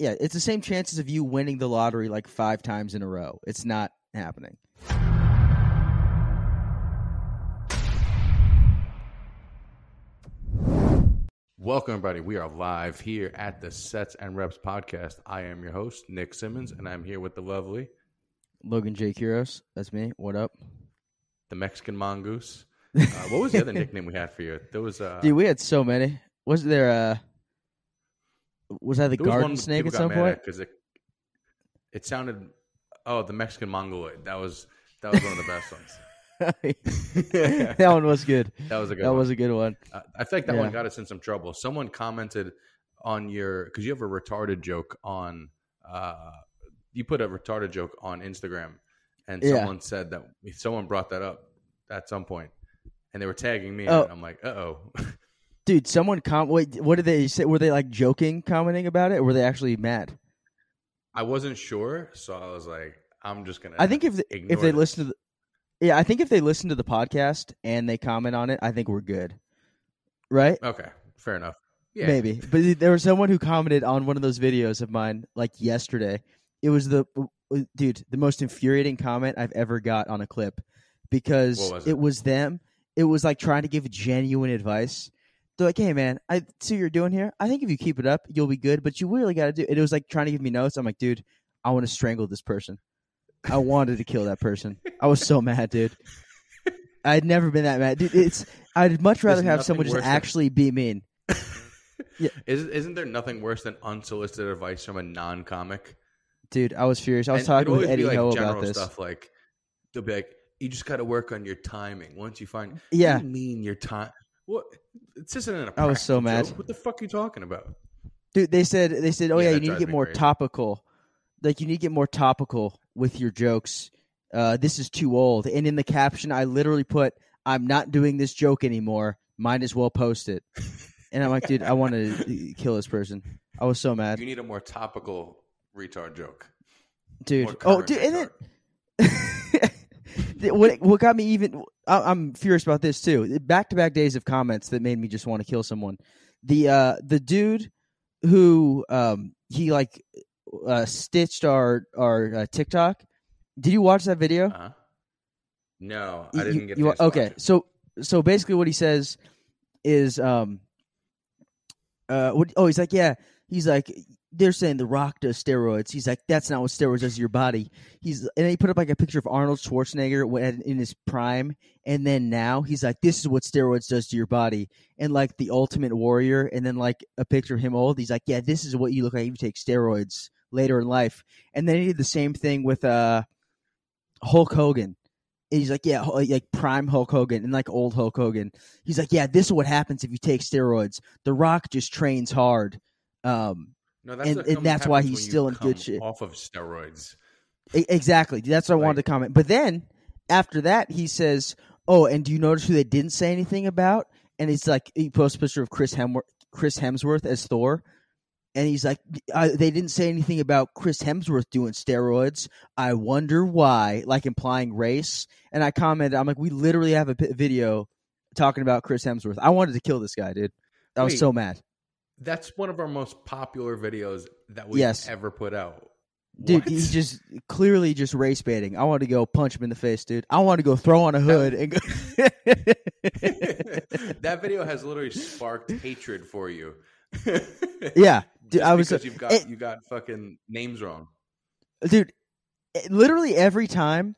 yeah, it's the same chances of you winning the lottery like five times in a row. It's not happening. Welcome, everybody. We are live here at the Sets and Reps podcast. I am your host, Nick Simmons, and I'm here with the lovely, Logan J. Kuros, that's me. What up? the Mexican Mongoose. Uh, what was the other nickname we had for you? There was uh, Dude, we had so many. Was there uh was that the there garden one snake at some point? because it it sounded. Oh, the Mexican Mongoloid. That was that was one of the best ones. that one was good. That was a good. That one. was a good one. Uh, I think that Yeah. one got us in some trouble. Someone commented on your because you have a retarded joke on. Uh, you put a retarded joke on Instagram, and Yeah. someone said that someone brought that up at some point, and they were tagging me. Oh. And I'm like, uh oh. Dude, someone com wait, what did they say? Were they like joking, commenting about it, or were they actually mad? I wasn't sure, so I was like, I'm just gonna. I think if if they listen to the Yeah, I think if they listen to the podcast and they comment on it, I think we're good. Right? Okay, fair enough. Yeah, Maybe. But there was someone who commented on one of those videos of mine like yesterday. It was the dude, the most infuriating comment I've ever got on a clip because was it it? was them. It was like trying to give genuine advice. They're like, "Hey man, I see what you're doing here. I think if you keep it up, you'll be good, but you really got to do." It was like trying to give me notes. I'm like, "Dude, I want to strangle this person. I wanted to kill that person. I was so mad, dude. I'd never been that mad, dude. It's I'd much rather There's have someone just worse than- actually be mean. Isn't isn't there nothing worse than unsolicited advice from a non-comic? Dude, I was furious. I was And talking with Eddie like Ho about this. stuff. Like they'll be like, "You just got to work on your timing." Once you find, Yeah. you mean your time? What? It's just in a I was so practical mad. joke. What the fuck are you talking about? Dude, they said they said, "Oh Yeah, yeah, you need to get more crazy. topical. Like you need to get more topical with your jokes. Uh, this is too old." And in the caption, I literally put, "I'm not doing this joke anymore. Might as well post it." And I'm like, "Dude, I want to kill this person." I was so mad, You need a more topical retard joke. dude. Oh, current dude, and then retard. what what got me even I- I'm furious about this too. Back to back days of comments that made me just want to kill someone. The uh the dude who um he like uh stitched our our uh, TikTok. Did you watch that video? Uh-huh. No, I didn't get. you- chance watch okay. So so basically, what he says is, um, uh, what? Oh, he's like, yeah. He's like, they're saying The Rock does steroids. He's like, that's not what steroids does to your body. He's and he put up like a picture of Arnold Schwarzenegger in his prime, and then now he's like, this is what steroids does to your body, and like the Ultimate Warrior, and then like a picture of him old. He's like, yeah, this is what you look like if you take steroids later in life, and then he did the same thing with uh Hulk Hogan. And he's like, yeah, like prime Hulk Hogan and like old Hulk Hogan. He's like, yeah, this is what happens if you take steroids. The Rock just trains hard. Um, No, that's and- and that's why he's still in good shape. Off of steroids. exactly. That's what I wanted to comment. But then after that, he says, "Oh, and do you notice who they didn't say anything about?" And it's like he posts a picture of Chris Hemsworth, Chris Hemsworth as Thor. And he's like, they didn't say anything about Chris Hemsworth doing steroids. I wonder why, like implying race. And I commented, I'm like, we literally have a p- video talking about Chris Hemsworth. I wanted to kill this guy, dude. I was Wait. so mad. That's one of our most popular videos that we've Yes. ever put out. Dude, What? he's just clearly just race baiting. I want to go punch him in the face, dude. I want to go throw on a hood and go. that video has literally sparked hatred for you. yeah, dude, I was because you've got it- you got fucking names wrong. dude. it- Literally every time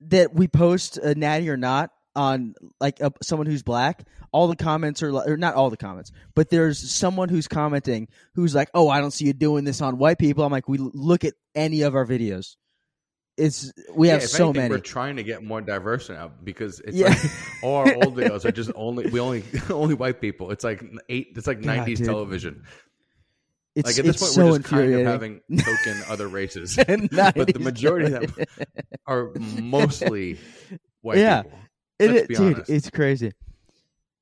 that we post a natty or not on like a, someone who's black, all the comments are like, or not all the comments, but there's someone who's commenting who's like, "Oh, I don't see you doing this on white people." I'm like, we look at any of our videos. It's we have Yeah, if so anything, many. We're trying to get more diverse now because it's Yeah. like all our old videos are just only we only only white people. It's like eight. It's like God, nineties dude. television. It's Like at this point, so we're just kind of having token other races, but the majority of them are mostly white Yeah. people. It, dude, honest. it's crazy.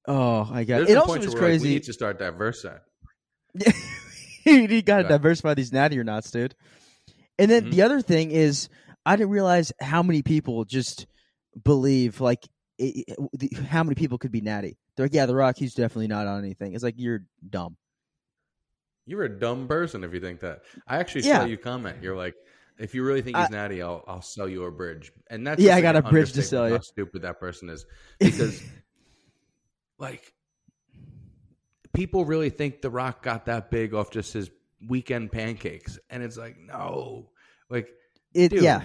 Oh I got There's It some also is we're like, we need to start diverse that. you got to diversify these natty or nots, dude. And then Mhm. the other thing is, I didn't realize how many people just believe like it, it- the- how many people could be natty. They're like, yeah, The Rock, he's definitely not on anything. It's like you're dumb. You're a dumb person if you think that. I actually Yeah. saw you comment. You're like, if you really think he's natty, I'll I'll sell you a bridge. And that's Yeah, I got a bridge to sell you. How stupid that person is because, like, people really think The Rock got that big off just his weekend pancakes, and it's like, no, like, It, dude. yeah,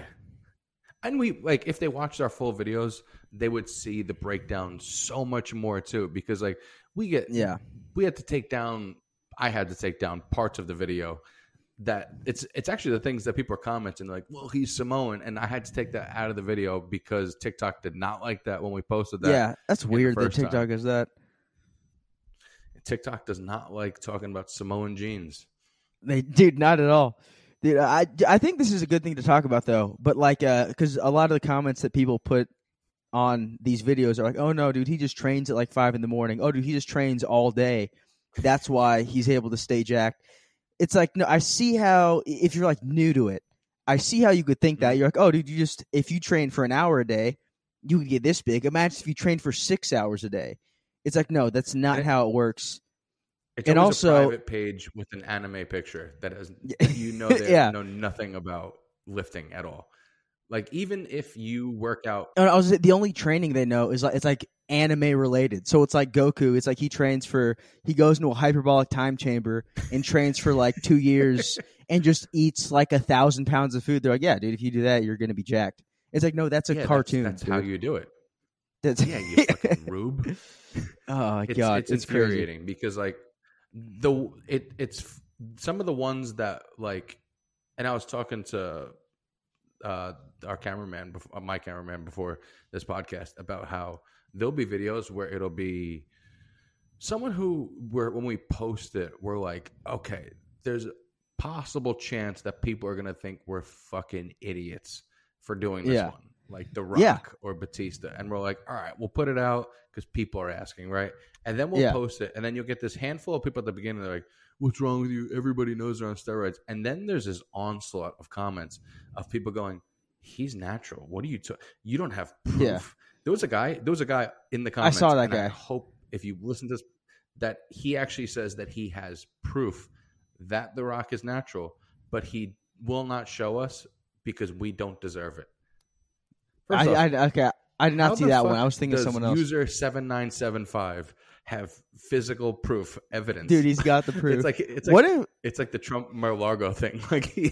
And we like if they watched our full videos, they would see the breakdown so much more too. Because like we get yeah, we had to take down I had to take down parts of the video that it's it's actually the things that people are commenting like, well, he's Samoan, and I had to take that out of the video because TikTok did not like that when we posted that. yeah. That's weird that first time. TikTok is that. TikTok does not like talking about Samoan genes. They, dude, not at all. Dude, I, I think this is a good thing to talk about though. But like, uh, because a lot of the comments that people put on these videos are like, "Oh no, dude, he just trains at like five in the morning. Oh, dude, he just trains all day. That's why he's able to stay jacked." It's like, no, I see how if you're like new to it, I see how you could think that. Mm-hmm. You're like, "Oh, dude, you just if you train for an hour a day, you could get this big." Imagine if you trained for six hours a day. It's like, no, that's not And- how it works. It's And also- a private page with an anime picture that has you know they Yeah. know nothing about lifting at all. Like even if you work out And I was the only training they know is like it's like anime related. So it's like Goku. It's like he trains for he goes into a hyperbolic time chamber and trains for like two years and just eats like a thousand pounds of food. They're like, yeah, dude, if you do that, you're gonna be jacked. It's like, no, that's a yeah, cartoon. That's, how you do it. That's Yeah, you fucking rube. oh It's, god, it's, it's, crazy. infuriating because like the it it's some of the ones that like, and I was talking to uh our cameraman, before, my cameraman before this podcast about how there'll be videos where it'll be someone who where when we post it, we're like, okay, there's a possible chance that people are gonna think we're fucking idiots for doing this Yeah. one, like The Rock Yeah. or Batista, and we're like, all right, we'll put it out because people are asking, right? And then we'll Yeah. post it, and then you'll get this handful of people at the beginning. They're like, "What's wrong with you? Everybody knows they're on steroids." And then there's this onslaught of comments of people going, "He's natural. What are you? ta- you don't have proof." There was a guy. There was a guy in the comments. I saw that and I guy. hope if you listen to this, that he actually says that he has proof that The Rock is natural, but he will not show us because we don't deserve it. First I, off, I okay, I did not see that one. I was thinking of someone else. User seven nine seven five have physical proof evidence. Dude, he's got the proof. It's like it's like what if it's like the Trump Mar-Largo thing. Like he,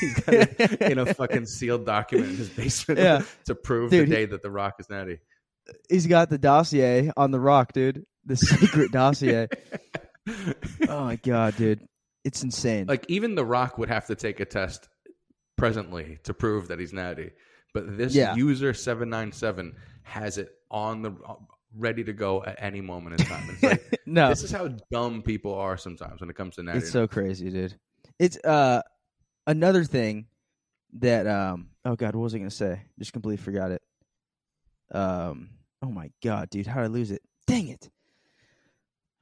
he's got it in a fucking sealed document in his basement Yeah. to prove Dude, the he- day that the Rock is natty. he's got the dossier on the rock, dude? The secret dossier. Oh my god, dude, it's insane. like even the Rock would have to take a test presently to prove that he's natty. But this Yeah. user seven nine seven has it on the ready to go at any moment in time. It's like no, this is how dumb people are sometimes when it comes to natty. It's so crazy, dude. It's uh another thing that um oh god, what was I gonna say? Just completely forgot it. Um oh my god, dude, how did I lose it? Dang it.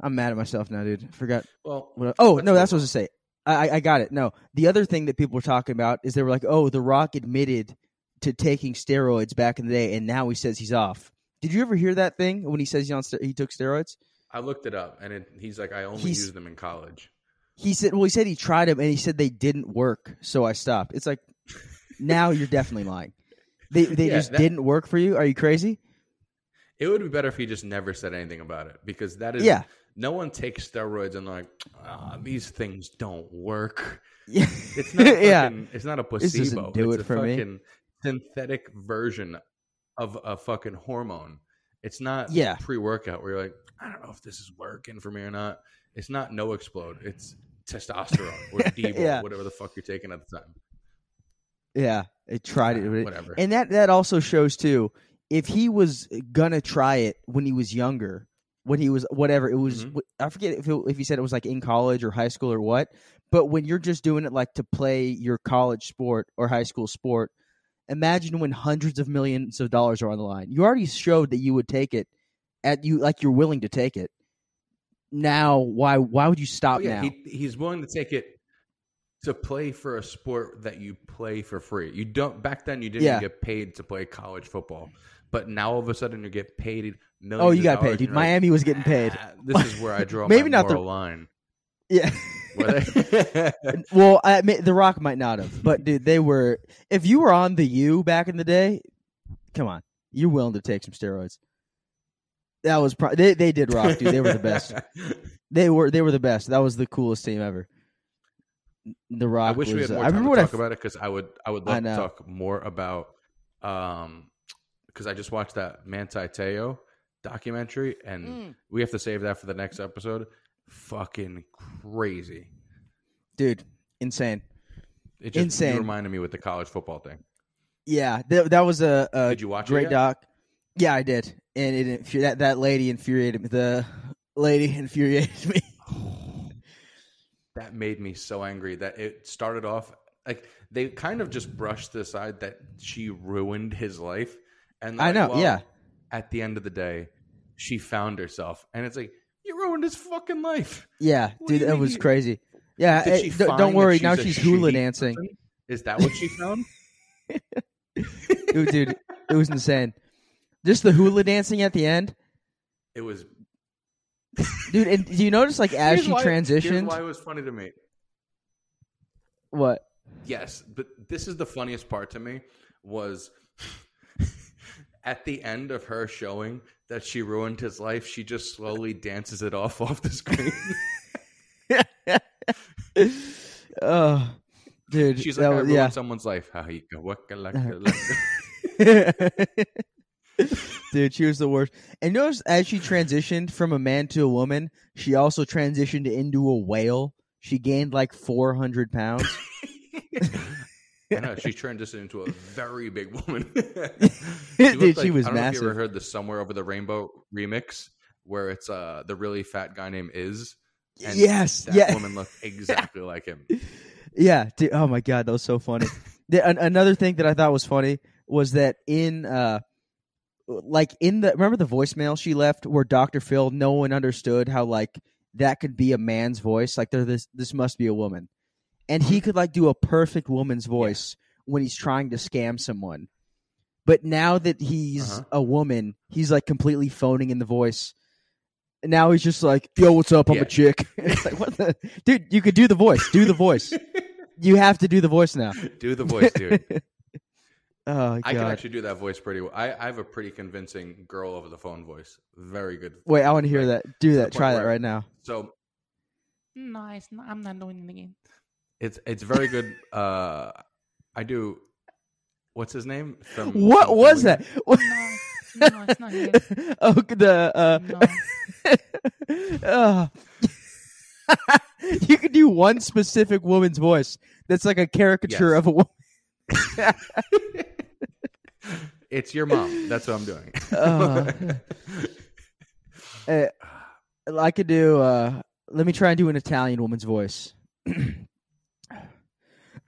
I'm mad at myself now, dude. Forgot well, I- oh no, that's what I was to say. I I got it. No. The other thing that people were talking about is they were like, Oh, The Rock admitted to taking steroids back in the day and now he says he's off. Did you ever hear that thing when he says he's on he took steroids? I looked it up, and it, he's like, I only He's- used them in college. He said, "Well, he said he tried them and he said they didn't work, so I stopped." It's like, now you're definitely lying. They they Yeah, just that- didn't work for you. Are you crazy? It would be better if he just never said anything about it because that is Yeah. No one takes steroids and like ah, these things don't work. Yeah, It's not. Fucking, yeah. It's not a This doesn't placebo. do it's it a for me. synthetic version of a fucking hormone. It's not Yeah. pre-workout where you're like, I don't know if this is working for me or not. It's not no explode. It's testosterone or Devo, Yeah. whatever the fuck you're taking at the time. Yeah, they tried it, but it- Whatever. and that that also shows too. If he was gonna try it when he was younger, when he was whatever it was, Mhm. I forget if it, if he said it was like in college or high school or what. But when you're just doing it like to play your college sport or high school sport, imagine when hundreds of millions of dollars are on the line. You already showed that you would take it at you like you're willing to take it. Now, why why would you stop Oh, yeah, now? he, he's willing to take it to play for a sport that you play for free. You don't back then you didn't Yeah. get paid to play college football, but now all of a sudden you get paid millions. oh, you got paid, dude. you're like, Miami was getting paid. "Ah, this is where I draw Maybe not the- line. Yeah. Were they? well, I admit, The Rock might not have, but dude, they were. If you were on the U back in the day, come on, you're willing to take some steroids. That was pro- they. They did rock, dude. They were the best. They were. They were the best. That was the coolest team ever. The Rock. I wish was, we had uh, more I time remember to when I talk f- about it because I would I would I love to talk more about um because I just watched that Manti Teo documentary and Mm. we have to save that for the next episode. Fucking crazy! dude, insane. It just Insane. Reminded me with the college football thing. Yeah, that, that was a, a Did you watch great doc. Yeah, I did, and it that that lady infuriated me. The lady infuriated me. That made me so angry that it started off like they kind of just brushed aside that she ruined his life. And I like, know, well, yeah. At the end of the day, she found herself, and it's like you ruined his fucking life. Yeah, What dude, that was you- crazy. Yeah, d- don't worry. Now she's hula dancing. person? Is that what she found? Dude, dude, it was insane. Just the hula dancing at the end, It was. dude. And do you notice like as Here's she why- transitioned? why it was funny to me. What? Yes, but this is the funniest part to me was at the end of her showing that she ruined his life. She just slowly dances it off off the screen. Oh, dude, She's that like, I ruined yeah. someone's life. How you go? What can I- Dude, she was the worst. And notice as she transitioned from a man to a woman, she also transitioned into a whale. She gained like 400 pounds. I know she transitioned into a very big woman. Dude, looked she was I don't know if you ever heard the "Somewhere Over the Rainbow" remix, where it's uh the really fat guy named Iz. And yes, that yeah, woman looked exactly like him. yeah. Dude, oh my god, that was so funny. The- an- another thing that I thought was funny was that in uh, like in the remember the voicemail she left where Doctor Phil, no one understood how like that could be a man's voice. Like there, this this must be a woman, and he could like do a perfect woman's voice when he's trying to scam someone. But now that he's Uh-huh. a woman, he's like completely phoning in the voice. And now he's just like, "Yo, what's up? I'm Yeah. a chick." it's like, what the dude? You could do the voice. Do the voice. you have to do the voice now. Do the voice, dude. oh I can actually do that voice pretty well. I, I have a pretty convincing girl over the phone voice. Very good. Wait, I want to hear Like, that. Do that. Try that right now. So No, I'm not doing it again. It's it's very good. Uh, I do. What's his name? From What from was Family that? No, no, it's not here. oh, the uh, No. uh, you could do one specific woman's voice that's like a caricature Yes. of a woman. It's your mom. That's what I'm doing. Uh, Uh, I could do. Uh, let me try and do an Italian woman's voice.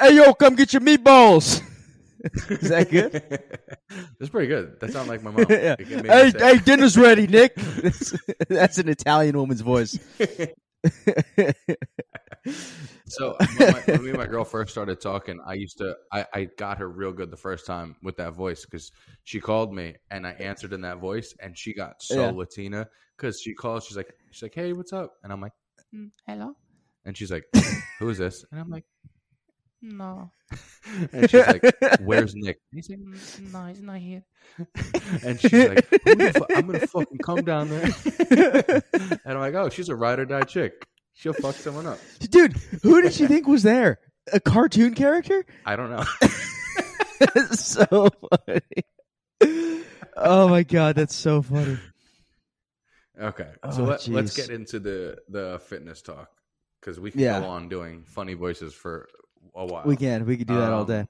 hey, yo, come get your meatballs. Is that good? That's pretty good. That sounds like my mom. yeah. It made Hey, hey, dinner's ready, Nick. that's, that's an Italian woman's voice. So when, my, when me and my girl first started talking, I used to I, I got her real good the first time with that voice because she called me and I answered in that voice and she got so Yeah. Latina because she calls she's like she's like hey what's up and I'm like Mm, Hello? and she's like who is this and I'm like No. and she's like where's Nick He's like, "Mm, no, he's not here. and she's like fu- I'm gonna fucking come down there and I'm like oh she's a ride or die chick she'll fuck someone up Dude, who did she think was there? A cartoon character? I don't know so funny. Oh my god, that's so funny. Okay, Oh, so let, let's get into the the fitness talk because we can Yeah. go on doing funny voices for a while. We can, we could do that all Um, day.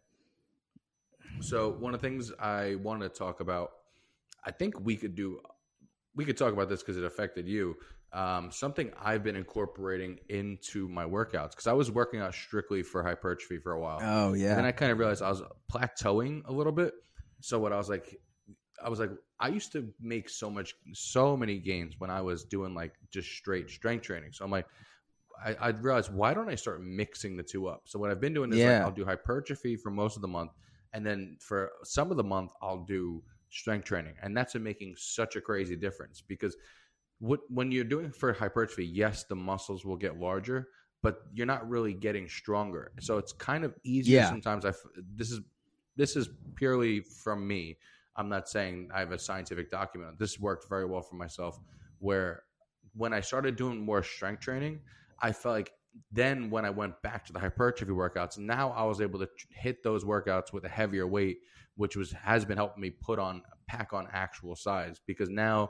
So one of the things I want to talk about, I think we could do, we could talk about this because it affected you. Um, something I've been incorporating into my workouts because I was working out strictly for hypertrophy for a while. Oh yeah. And then I kind of realized I was plateauing a little bit. So what I was like, I was like, I used to make so much, so many gains when I was doing like just straight strength training. So I'm like, I, I realized why don't I start mixing the two up? So what I've been doing is like, I'll do hypertrophy for most of the month, and then for some of the month I'll do strength training, and that's making such a crazy difference because what when you're doing for hypertrophy, yes, the muscles will get larger, but you're not really getting stronger. So it's kind of easier Yeah. sometimes. I this is this is purely from me. I'm not saying I have a scientific document. This worked very well for myself. Where when I started doing more strength training, I felt like then when I went back to the hypertrophy workouts, now I was able to hit those workouts with a heavier weight, which was has been helping me put on pack on actual size because now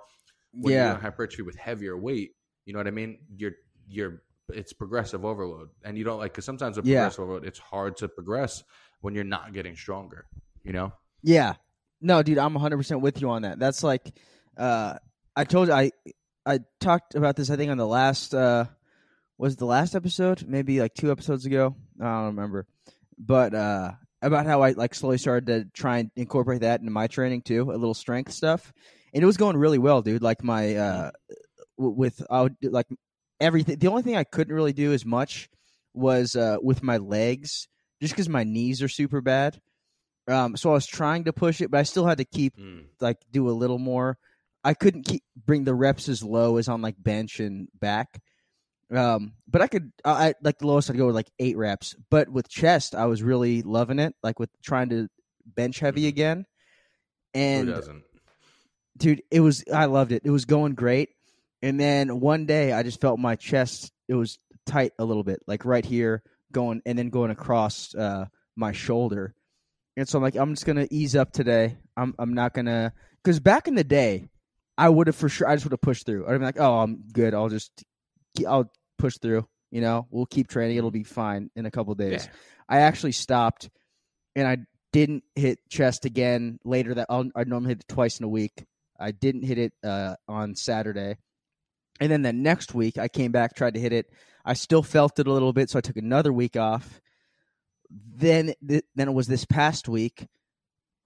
when you're doing hypertrophy with heavier weight, you know what I mean? You're you're it's progressive overload, and you don't like because sometimes with Yeah. progressive overload, it's hard to progress when you're not getting stronger. You know? yeah. No, dude, I'm 100 percent with you on that. That's like, uh, I told you, I I talked about this. I think on the last uh, was it the last episode, maybe like two episodes ago. I don't remember, but uh, about how I like slowly started to try and incorporate that into my training too, a little strength stuff, and it was going really well, dude. Like my uh, with I would like everything. The only thing I couldn't really do as much was uh with my legs, just because my knees are super bad. Um, so I was trying to push it, but I still had to keep Mm. like do a little more. I couldn't keep bring the reps as low as on like bench and back. Um, but I could I I- like the lowest I'd go with like eight reps. But with chest, I was really loving it, like with trying to bench heavy Mhm. again. Who And doesn't? dude, it was I loved it. It was going great. And then one day I just felt my chest it was tight a little bit, like right here, going and then going across uh my shoulder. And so I'm like, I'm just gonna ease up today. I'm I'm not gonna because back in the day, I would have for sure. I just would have pushed through. I'd be like, oh, I'm good. I'll just I'll push through. You know, we'll keep training. It'll be fine in a couple days. Yeah. I actually stopped, and I didn't hit chest again later. That I'll, I normally hit it twice in a week. I didn't hit it uh, on Saturday, and then the next week I came back, tried to hit it. I still felt it a little bit, so I took another week off. Then, th- then it was this past week.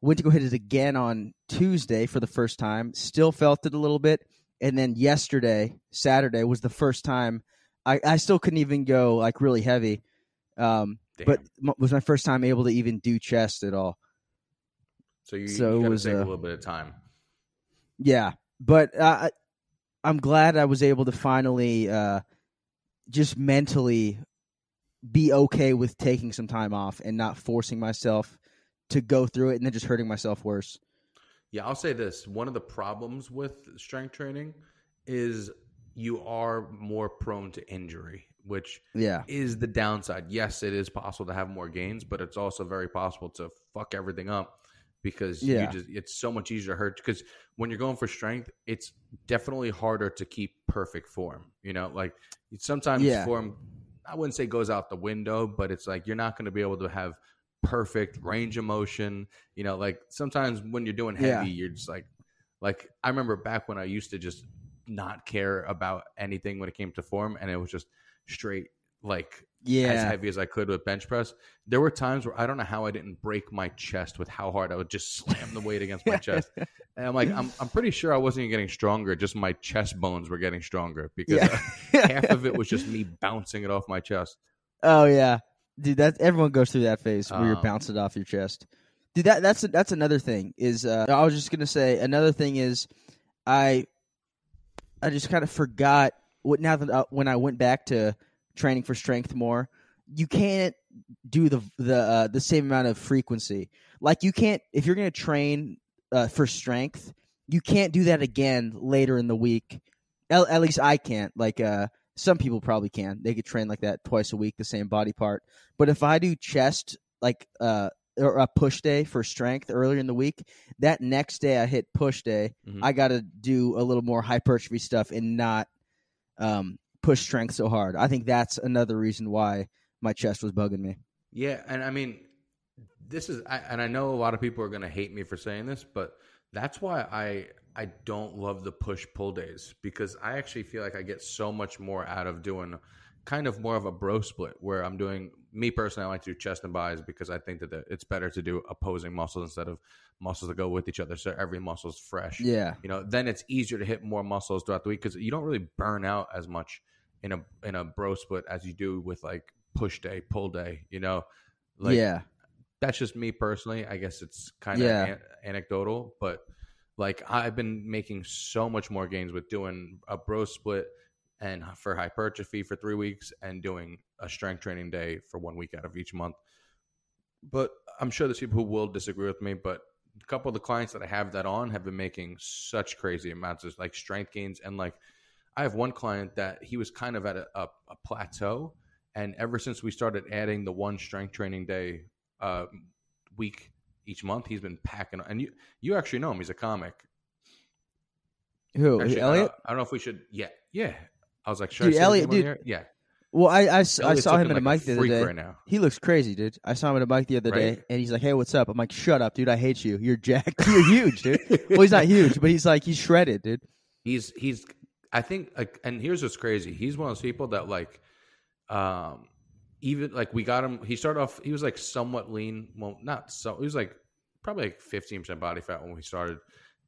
Went to go hit it again on Tuesday for the first time. Still felt it a little bit, and then yesterday, Saturday, was the first time. I, I still couldn't even go like really heavy. Um, Damn. but m- was my first time able to even do chest at all. so you, so you it got to was, take uh, a little bit of time. Yeah, but uh, I- I'm glad I was able to finally uh, just mentally be okay with taking some time off and not forcing myself to go through it and then just hurting myself worse. Yeah, I'll say this. One of the problems with strength training is you are more prone to injury, which Yeah, is the downside. Yes, it is possible to have more gains, but it's also very possible to fuck everything up because Yeah. you just it's so much easier to hurt because when you're going for strength, it's definitely harder to keep perfect form. You know, like sometimes Yeah. form I wouldn't say goes out the window, but it's like you're not going to be able to have perfect range of motion. You know, like sometimes when you're doing heavy, Yeah. you're just like like I remember back when I used to just not care about anything when it came to form and it was just straight like yeah. as heavy as I could with bench press. There were times where I don't know how I didn't break my chest with how hard I would just slam the weight against my chest. And I'm like, I'm, I'm pretty sure I wasn't even getting stronger. Just my chest bones were getting stronger because yeah. uh, half of it was just me bouncing it off my chest. oh yeah, dude. That everyone goes through that phase where you're Um, bouncing it off your chest. Dude, that that's that's another thing. Is uh, I was just gonna say another thing is I I just kind of forgot what now that uh, when I went back to training for strength more, you can't do the the uh, the same amount of frequency. Like you can't if you're gonna train uh, for strength, you can't do that again later in the week. At, at least I can't. Like uh, some people probably can. They could train like that twice a week, the same body part. But if I do chest like uh or a push day for strength earlier in the week, that next day I hit push day. Mhm. I got to do a little more hypertrophy stuff and not um, push strength so hard. I think that's another reason why my chest was bugging me. Yeah, and I mean, this is, I, and I know a lot of people are going to hate me for saying this, but that's why I I don't love the push pull days because I actually feel like I get so much more out of doing kind of more of a bro split where I'm doing me personally. I like to do chest and bis because I think that the, it's better to do opposing muscles instead of muscles that go with each other, so every muscle is fresh. Yeah, you know then it's easier to hit more muscles throughout the week because you don't really burn out as much in a in a bro split as you do with like push day pull day you know like yeah, that's just me personally i guess it's kind of Yeah. an- anecdotal but like i've been making so much more gains with doing a bro split and for hypertrophy for three weeks and doing a strength training day for one week out of each month. But I'm sure there's people who will disagree with me, but a couple of the clients that I have that on have been making such crazy amounts of like strength gains and like I have one client that he was kind of at a, a, a plateau and ever since we started adding the one strength training day uh, week each month, he's been packing. And you, you actually know him. He's a comic. Who? Actually, I Elliot? don't, I don't know if we should. Yeah, yeah. I was like, should Dude, I Elliot, dude? Yeah, Well, I Elliot's saw him in at a like mic the other day. right now. He looks crazy, dude. I saw him in a mic the other day, and he's like, "Hey, what's up?" I'm like, "Shut up, dude. I hate you. You're jacked. You're huge, dude." well, he's not huge, but he's like he's shredded, dude. he's he's. I think like, and here's what's crazy. He's one of those people that like, um, even like we got him. He started off. He was like somewhat lean. Well, not so. He was like probably like 15 percent body fat when we started.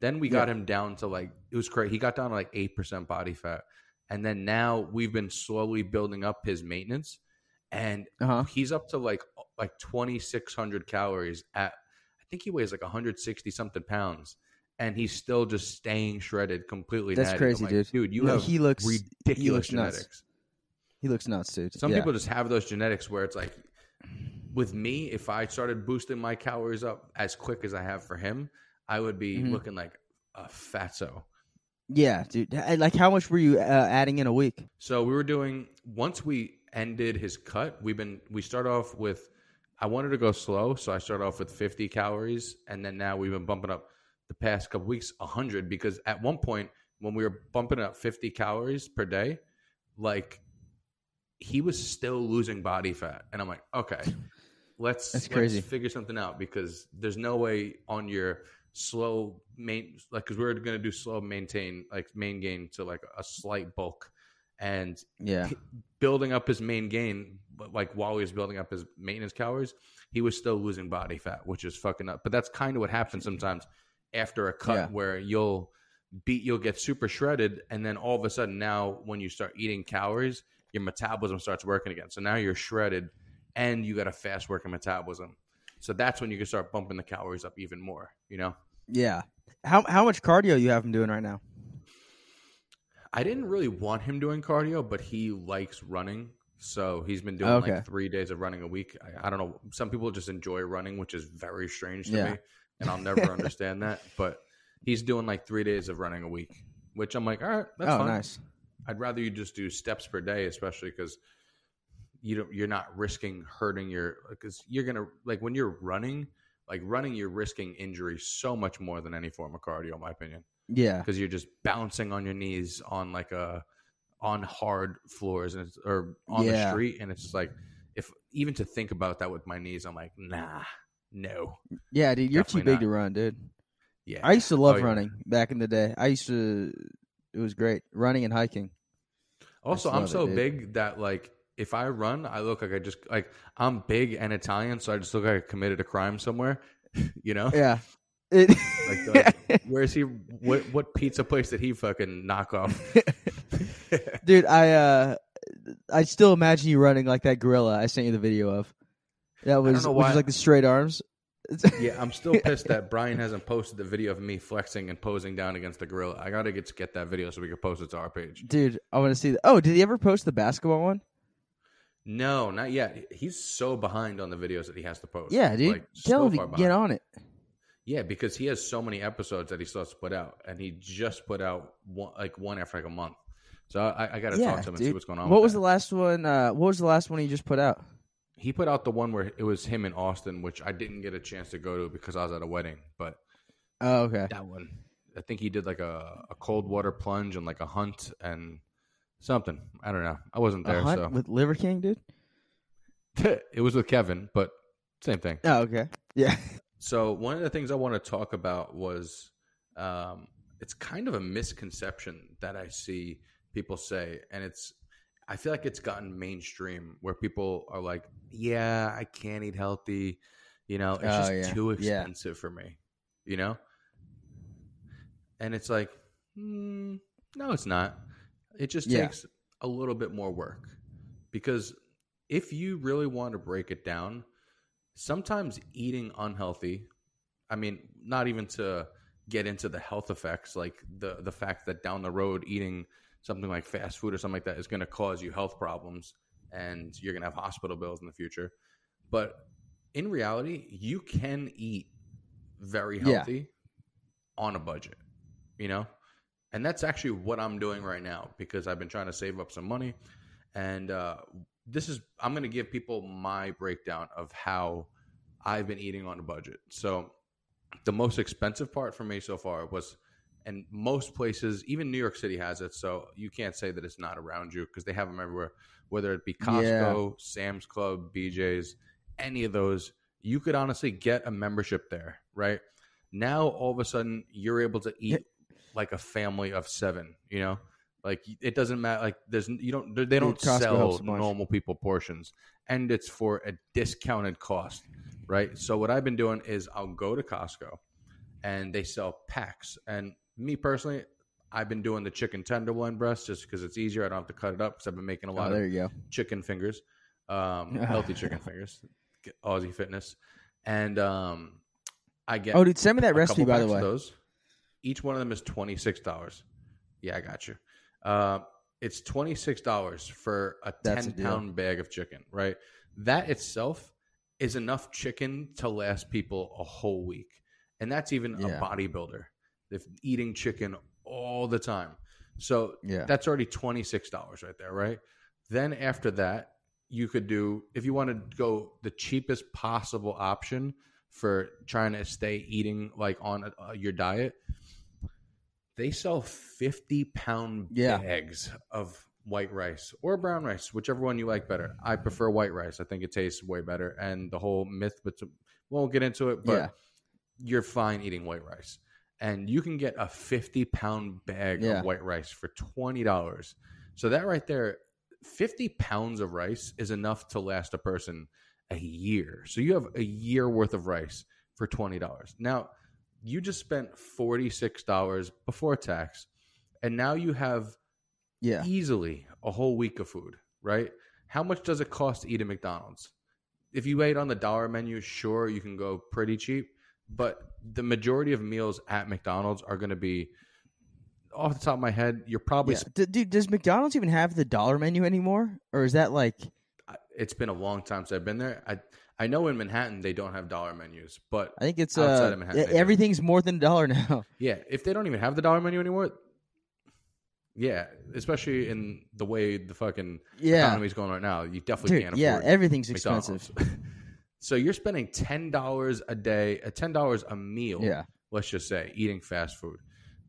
Then we got him down to like it was crazy. He got down to like eight percent body fat, and then now we've been slowly building up his maintenance, and Uh huh. he's up to like like 2600 calories at i think he weighs like 160 something pounds and he's still just staying shredded completely That's natty. Crazy, like, dude. dude you No, have he looks ridiculous he looks nuts. genetics He looks nuts, dude. some Yeah. people just have those genetics where it's like with me if i started boosting my calories up as quick as i have for him i would be Mhm. looking like a fatso Yeah, dude. Like, how much were you uh, adding in a week? So we were doing once we ended his cut, we've been we start off with I wanted to go slow, so I started off with 50 calories and then now we've been bumping up the past couple weeks 100 because at one point when we were bumping up 50 calories per day, like he was still losing body fat and I'm like, okay, let's That's let's figure something out because there's no way on your slow main like because we are going to do slow maintain like main gain to like a slight bulk. And Yeah. building up his main gain but like while he was building up his maintenance calories he was still losing body fat which is fucking up. But that's kind of what happens sometimes after a cut Yeah. where you'll beat you'll get super shredded and then all of a sudden now when you start eating calories your metabolism starts working again. So now you're shredded and you got a fast working metabolism. So that's when you can start bumping the calories up even more you know Yeah. How how much cardio you have him doing right now? I didn't really want him doing cardio, but he likes running. So he's been doing Okay. like three days of running a week. I, I don't know. Some people just enjoy running, which is very strange to Yeah. me. And I'll never understand that. But he's doing like three days of running a week, which I'm like, all right, that's oh, fine. nice. I'd rather you just do steps per day, especially because you don't, you're not risking hurting your, because you're going to, like when you're running, like running, you're risking injury so much more than any form of cardio, in my opinion Yeah. because you're just bouncing on your knees on like a on hard floors and it's, or on the street and it's just like if even to think about that with my knees i'm like nah no Yeah, dude. You're too big not. to run, dude. yeah I used to love Oh, yeah. running back in the day. I used to. It was great running and hiking. also i'm love it, so big that like if i run i look like i just like i'm big and italian so i just look like i committed a crime somewhere you know Yeah. It, like, like where's he what what pizza place did he fucking knock off dude, I uh, I still imagine you running like that gorilla I sent you the video of. That was which is like the straight arms. Yeah, I'm still pissed that Brian hasn't posted the video of me flexing and posing down against the gorilla. I gotta get to get that video so we can post it to our page. dude. I want to see. The, oh, did he ever post the basketball one? No, not yet. He's so behind on the videos that he has to post. Yeah, dude. Like, Tell so him to get on it. Yeah, because he has so many episodes that he still has to put out, and he just put out one, like one after like a month. So I, I got to Yeah, talk to him and see what's going on. What was that. the last one? Uh, what was the last one he just put out? He put out the one where it was him in Austin, which I didn't get a chance to go to because I was at a wedding. But Oh, okay. that one, I think he did like a, a cold water plunge and like a hunt and something. I don't know. I wasn't A there, hunt so with Liver King, dude. it was with Kevin, but same thing. Oh, okay. Yeah. So one of the things I want to talk about was um, it's kind of a misconception that I see people say, and it's I feel like it's gotten mainstream where people are like, "Yeah, I can't eat healthy," you know, it's Oh, just yeah. too Yeah. expensive for me, you know, and it's like, mm, no, it's not. It just Yeah. takes a little bit more work because if you really want to break it down, sometimes eating unhealthy, I mean, not even to get into the health effects, like the the fact that down the road eating something like fast food or something like that is going to cause you health problems and you're going to have hospital bills in the future. But in reality, you can eat very Yeah. healthy on a budget, you know? And that's actually what I'm doing right now because I've been trying to save up some money. And uh, this is, I'm going to give people my breakdown of how I've been eating on a budget. So the most expensive part for me so far was, and most places, even New York City has it. So you can't say that it's not around you because they have them everywhere, whether it be Costco, Sam's Club, BJ's, any of those. You could honestly get a membership there, right? Now all of a sudden you're able to eat like a family of seven, you know? Like it doesn't matter. Like there's you don't they don't Costco sell helps a bunch. normal people portions, and it's for a discounted cost, right? So what I've been doing is I'll go to Costco, and they sell packs. And me personally, I've been doing the chicken tenderloin breast just because it's easier. I don't have to cut it up because I've been making a Oh, lot there of you go. chicken fingers, um, healthy chicken fingers, Aussie Fitness, and um, I get Oh, dude, send me that a recipe couple by the packs of way. Those. Each one of them is twenty six dollars. Yeah, I got you. Uh, it's twenty six dollars for a That's ten a deal. pound bag of chicken. Right. That itself is enough chicken to last people a whole week, and that's even Yeah. a bodybuilder. They're eating chicken all the time. So Yeah. that's already twenty six dollars right there, right? Then after that, you could do if you want to go the cheapest possible option for trying to stay eating like on uh, your diet. They sell fifty pound Yeah. bags of white rice or brown rice, whichever one you like better. I prefer white rice. I think it tastes way better. And the whole myth, but we won't get into it. But Yeah. you're fine eating white rice. And you can get a 50 pound bag Yeah. of white rice for $20. So that right there, 50 pounds of rice is enough to last a person a year. So you have a year worth of rice for $20. Now, you just spent $46 before tax. And now you have Yeah. easily a whole week of food, right? How much does it cost to eat at McDonald's? If you ate on the dollar menu, sure, you can go pretty cheap, but the majority of meals at McDonald's are going to be off the top of my head, you're probably Yeah. D- dude, does McDonald's even have the dollar menu anymore, or is that like? it's been a long time since I've been there. I I know in Manhattan they don't have dollar menus, but I think it's Outside uh, of Manhattan, everything's more than a dollar now. yeah, if they don't even have the dollar menu anymore, yeah, especially in the way the fucking Yeah, economy's going right now, you definitely dude. can't afford. Yeah, everything's McDonald's. expensive. so you're spending ten dollars a day, uh, ten dollars a meal. Yeah, Let's just say eating fast food,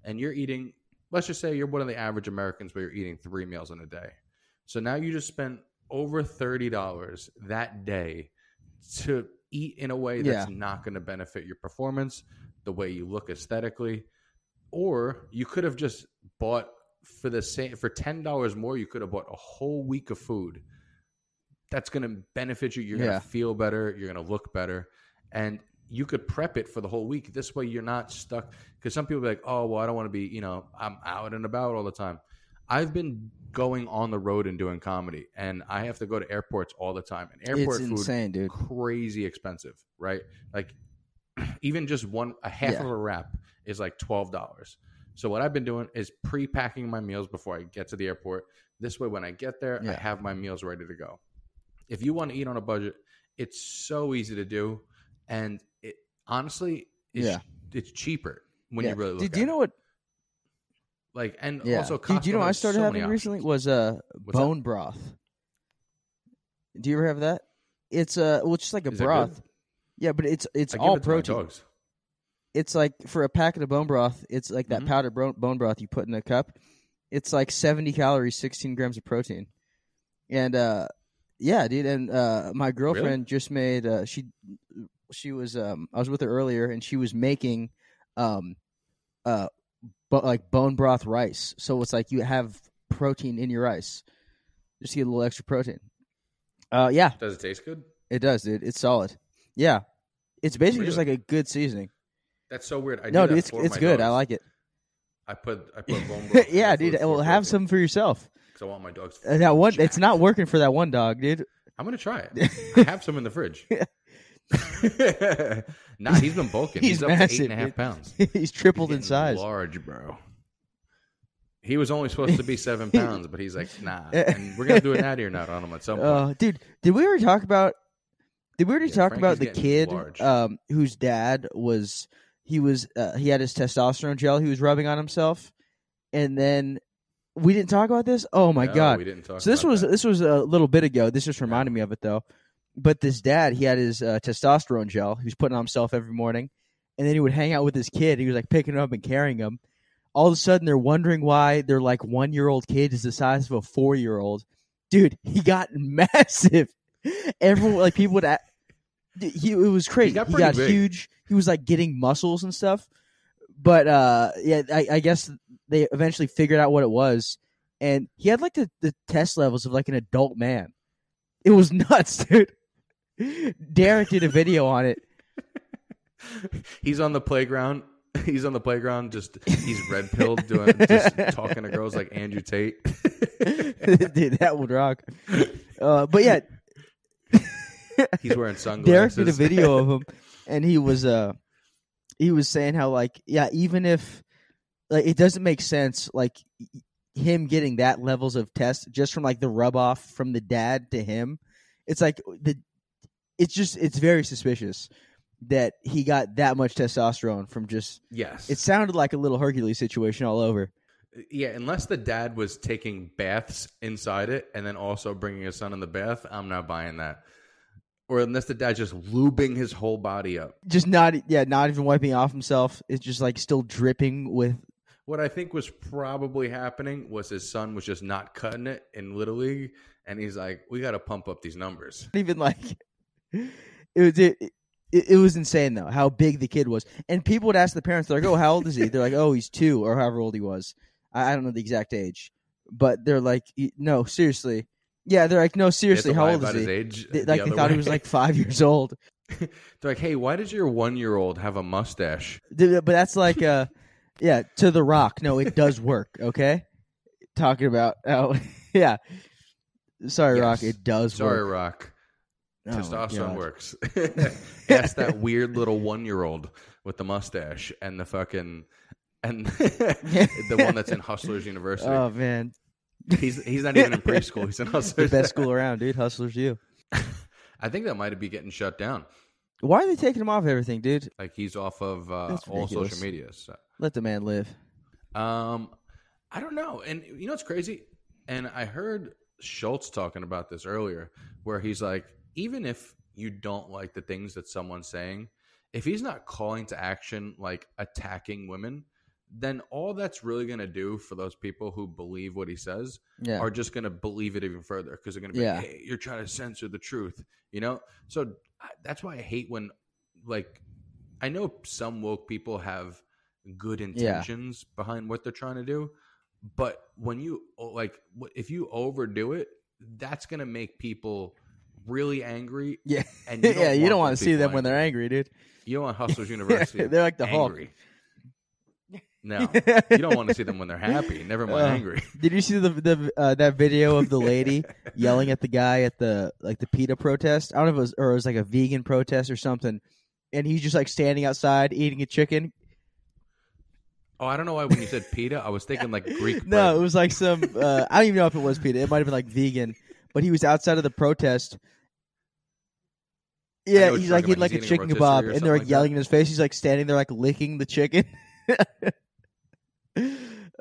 and you're eating. Let's just say you're one of the average Americans where you're eating three meals in a day. So now you just spent over thirty dollars that day to eat in a way that's not going to benefit your performance, the way you look aesthetically, or you could have just bought for the same for ten dollars more. You could have bought a whole week of food. That's going to benefit you. You're Yeah. going to feel better. You're going to look better, and you could prep it for the whole week. This way, you're not stuck. Because some people be like, "Oh, well, I don't want to be. You know, I'm out and about all the time." I've been going on the road and doing comedy, and I have to go to airports all the time. And airport it's food insane, dude. crazy expensive, right? Like even just one a half Yeah. of a wrap is like twelve dollars. So what I've been doing is pre-packing my meals before I get to the airport. This way, when I get there, I have my meals ready to go. If you want to eat on a budget, it's so easy to do, and it honestly, it's, Yeah. it's cheaper when yeah. you really look. Do you know what? Like, and Yeah, also, dude. You know what I started so having recently was uh that? bone broth. Do you ever have that? It's uh, well, it's just like a Is broth. Yeah, but it's it's I all it protein. It's like for a packet of bone broth, it's like that Mhm. powdered bro- bone broth you put in a cup. It's like seventy calories, sixteen grams of protein, and uh, yeah, dude. And uh, my girlfriend just made uh, she she was um I was with her earlier, and she was making um uh but like bone broth rice. So it's like you have protein in your rice, just get a little extra protein. Uh, yeah, Does it taste good? it does, dude. It's solid. Yeah, it's basically just like a good seasoning. That's so weird. I no, dude, it's it's good. I like it. I put I put bone broth. yeah, dude. Well, have some for yourself. Because I want my dogs. Uh, That one, it's not working for that one dog, dude. I'm gonna try it. I have some in the fridge. nah, he's been bulking. He's, He's up to eight and a half pounds. He's tripled He's in size. Large, bro. He was only supposed to be seven pounds, but he's like, nah. And we're gonna do an natty or not on him at some point. Uh, dude, did we already talk about? Did we already Yeah, talk about the kid um, whose dad was he was uh, he had his testosterone gel he was rubbing on himself, and then we didn't talk about this. Oh my No, god! we didn't talk. So this about was that. this was a little bit ago. This just reminded me of it though. But this dad, he had his uh, testosterone gel. He was putting on himself every morning, and then he would hang out with his kid. He was like picking him up and carrying him. All of a sudden, they're wondering why their like one year old kid is the size of a four year old. Dude, he got massive. Everyone like people would. a he it was crazy. He got got, huge. He was like getting muscles and stuff. But uh, yeah, I, I guess they eventually figured out what it was, and he had like the, the test levels of like an adult man. It was nuts, dude. Derek did a video on it. he's on the playground. He's on the playground, just he's red pilled, doing just talking to girls like Andrew Tate. dude, that would rock. Uh, but yeah, he's wearing sunglasses. Derek did a video of him, and he was uh he was saying how like yeah, even if like it doesn't make sense like him getting that levels of test just from like the rub off from the dad to him, it's like the it's just it's very suspicious that he got that much testosterone from just yes, it sounded like a little Hercules situation all over. yeah. Unless the dad was taking baths inside it and then also bringing his son in the bath, I'm not buying that. Or unless the dad just lubing his whole body up. Just not yeah, not even wiping off himself. It's just like still dripping with What I think was probably happening was his son was just not cutting it in little league, and he's like, "We got to pump up these numbers." even like it was it, it, it was insane though how big the kid was. And people would ask the parents they're like oh how old is he? They're like oh he's two or however old he was. I, I don't know the exact age but they're like no seriously. Yeah they're like no seriously how old is he? age. They- the like they other thought he was like five years old. They're like, "Hey, why does your one-year-old have a mustache?" But that's like uh yeah to the rock. No it does work okay? Talking about oh yeah. Sorry rock it does Sorry, work. Rock. My Testosterone God. works. Ask that weird little one-year-old with the mustache and the fucking and the one that's in Hustlers University. oh man he's he's not even in preschool. He's in the Hustlers. best school around dude hustlers you I think that might be getting shut down. Why are they taking him off everything, dude? Like he's off of uh, all social media. So. Let the man live. Um, I don't know. And you know what's crazy? And I heard Schultz talking about this earlier, where he's like, even if you don't like the things that someone's saying, if he's not calling to action, like attacking women, then all that's really going to do for those people who believe what he says Yeah. are just going to believe it even further because they're going to be Yeah. like, hey, you're trying to censor the truth, you know? So I, that's why I hate when, like, I know some woke people have good intentions behind what they're trying to do, but when you, like, if you overdo it, that's going to make people really angry. yeah. And you yeah, you don't want to see them when they're angry, dude. You don't want Hustlers University. They're like the Hulk. angry. No, you don't want to see them when they're happy. Never mind Uh, angry. Did you see the the uh, that video of the lady yelling at the guy at the like the PETA protest? I don't know if it was or it was like a vegan protest or something. And he's just like standing outside eating a chicken. Oh, I don't know why when you said pita, I was thinking like Greek. No, it was like some uh, I don't even know if it was PETA. It might have been like vegan, but he was outside of the protest. Know Yeah, he's like talking eating like a He's a chicken rotisserie kebab, and they're like like yelling that. in his face. He's like standing there like licking the chicken.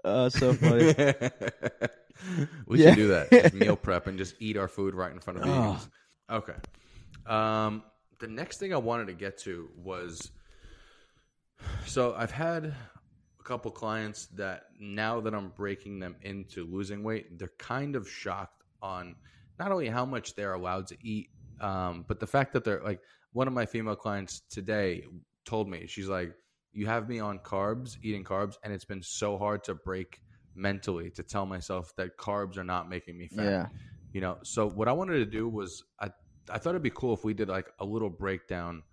uh, so funny. we Yeah. should do that. Just meal prep and just eat our food right in front of Oh. Okay. Um, the next thing I wanted to get to was so I've had a couple clients that now that I'm breaking them into losing weight, they're kind of shocked on not only how much they're allowed to eat, um, but the fact that they're like one of my female clients today told me she's like, "You have me on carbs, eating carbs, and it's been so hard to break mentally to tell myself that carbs are not making me fat." yeah, You know, so what I wanted to do was I I thought it'd be cool if we did like a little breakdown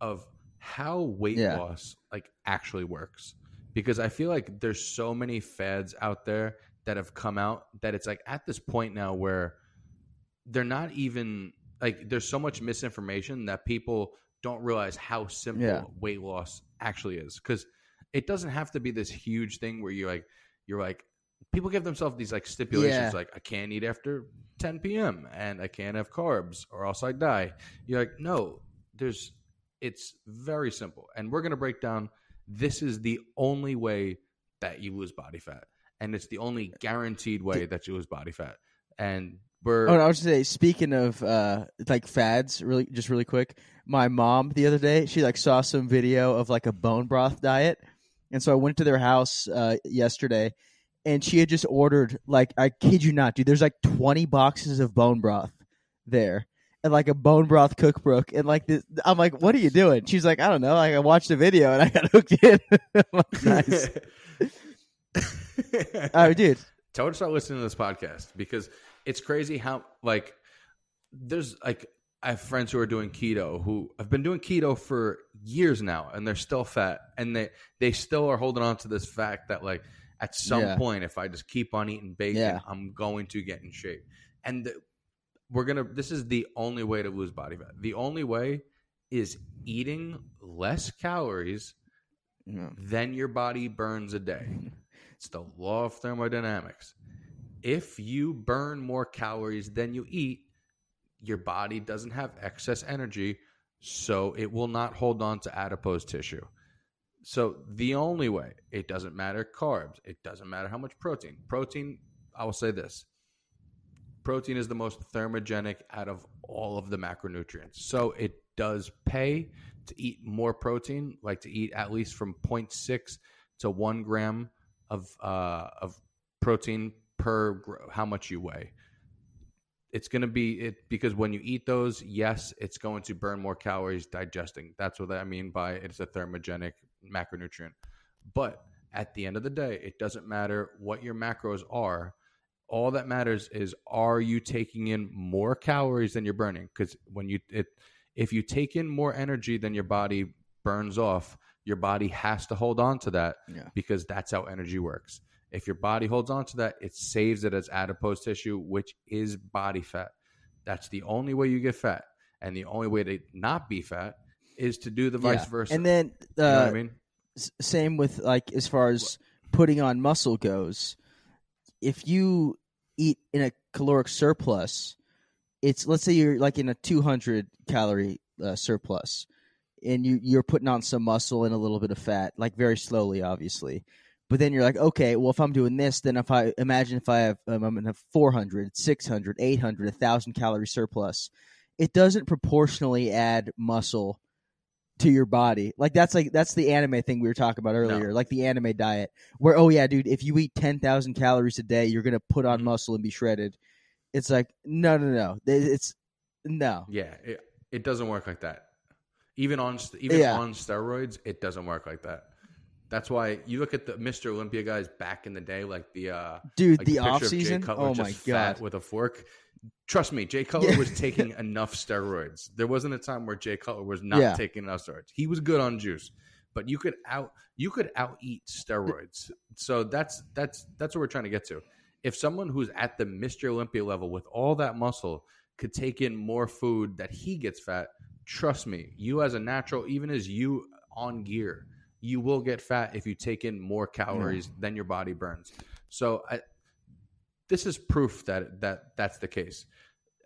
of how weight Yeah. loss like actually works. Because I feel like there's so many fads out there that have come out that it's like at this point now where they're not even like there's so much misinformation that people don't realize how simple Yeah. weight loss actually is. Because it doesn't have to be this huge thing where you're like you're like people give themselves these like stipulations, Yeah. like I can't eat after 10 p.m. and I can't have carbs or else I die. You're like, no, there's. It's very simple, and we're gonna break down. This is the only way that you lose body fat, and it's the only guaranteed way that you lose body fat. And we're Oh, and I was gonna say, speaking of uh, like fads, really, just really quick. My mom the other day, she like saw some video of like a bone broth diet, and so I went to their house uh, yesterday, and she had just ordered like I kid you not, dude. There's like 20 boxes of bone broth there, and like a bone broth cookbook, and like this, I'm like, what are you doing? She's like, I don't know. Like I watched the video and I got hooked in. Like, nice. oh, dude. Tell her to start listening to this podcast because it's crazy how like there's like I have friends who are doing keto who have been doing keto for years now and they're still fat and they they still are holding on to this fact that like at some Yeah. point if I just keep on eating bacon Yeah. I'm going to get in shape and the, we're gonna this is the only way to lose body fat the only way is eating less calories Yeah. than your body burns a day. Mm-hmm. It's the law of thermodynamics. If you burn more calories than you eat, your body doesn't have excess energy, so it will not hold on to adipose tissue. So the only way, it doesn't matter carbs, it doesn't matter how much protein. Protein, I will say this. Protein is the most thermogenic out of all of the macronutrients. So it does pay to eat more protein, like to eat at least from 0.6 to 1 gram of uh, of protein per gr- how much you weigh. It's going to be it because when you eat those, yes, it's going to burn more calories digesting. That's what I mean by it's a thermogenic macronutrient. But at the end of the day, it doesn't matter what your macros are. All that matters is are you taking in more calories than you're burning? Because when you it if you take in more energy than your body burns off, your body has to hold on to that Yeah. because that's how energy works. If your body holds on to that, it saves it as adipose tissue, which is body fat. That's the only way you get fat. And the only way to not be fat is to do the vice Yeah. versa. And then uh, you know what I mean? same with like as far as putting on muscle goes if you eat in a caloric surplus it's let's say you're like in a 200 calorie uh, surplus and you you're putting on some muscle and a little bit of fat like very slowly obviously but then you're like okay well if i'm doing this then if i imagine if i have um, i'm in a 400 600 800 1000 calorie surplus it doesn't proportionally add muscle to your body. Like that's like that's the anime thing we were talking about earlier, like the anime diet, where oh yeah, dude, if you eat ten thousand calories a day, you're gonna put on Mhm. muscle and be shredded. It's like no, no, no, It- it's no. Yeah, it, it doesn't work like that. Even on even Yeah. on steroids, it doesn't work like that. That's why you look at the Mr. Olympia guys back in the day, like the uh, Dude, like the picture off season. Cutler Oh my fat god. with a fork. Trust me, Jay Cutler Yeah. was taking enough steroids. There wasn't a time where Jay Cutler was not Yeah. taking enough steroids. He was good on juice, but you could out you could out eat steroids. So that's that's that's what we're trying to get to. If someone who's at the Mr. Olympia level with all that muscle could take in more food that he gets fat, trust me, you as a natural, even as you on gear, you will get fat if you take in more calories than your body burns. So I, this is proof that that that's the case.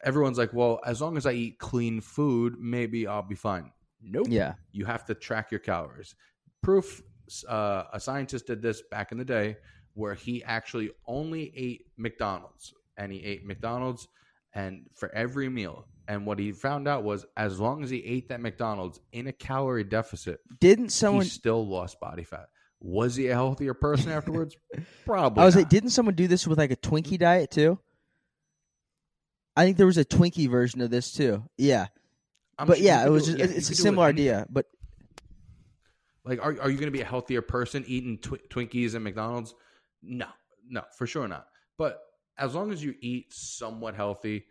Everyone's like, well, as long as I eat clean food, maybe I'll be fine. Nope. Yeah, You have to track your calories. Proof. Uh, a scientist did this back in the day, where he actually only ate McDonald's, and he ate McDonald's, and for every meal. And what he found out was, as long as he ate that McDonald's in a calorie deficit, didn't someone? he still lost body fat. Was he a healthier person afterwards? Probably. I was not. like, didn't someone do this with like a Twinkie diet too? I think there was a Twinkie version of this too. Yeah, I'm but sure yeah, it was just, yeah, it's a do it similar idea, but Like, are are you going to be a healthier person eating twi- Twinkies and McDonald's? No, no, for sure not. But as long as you eat somewhat healthy,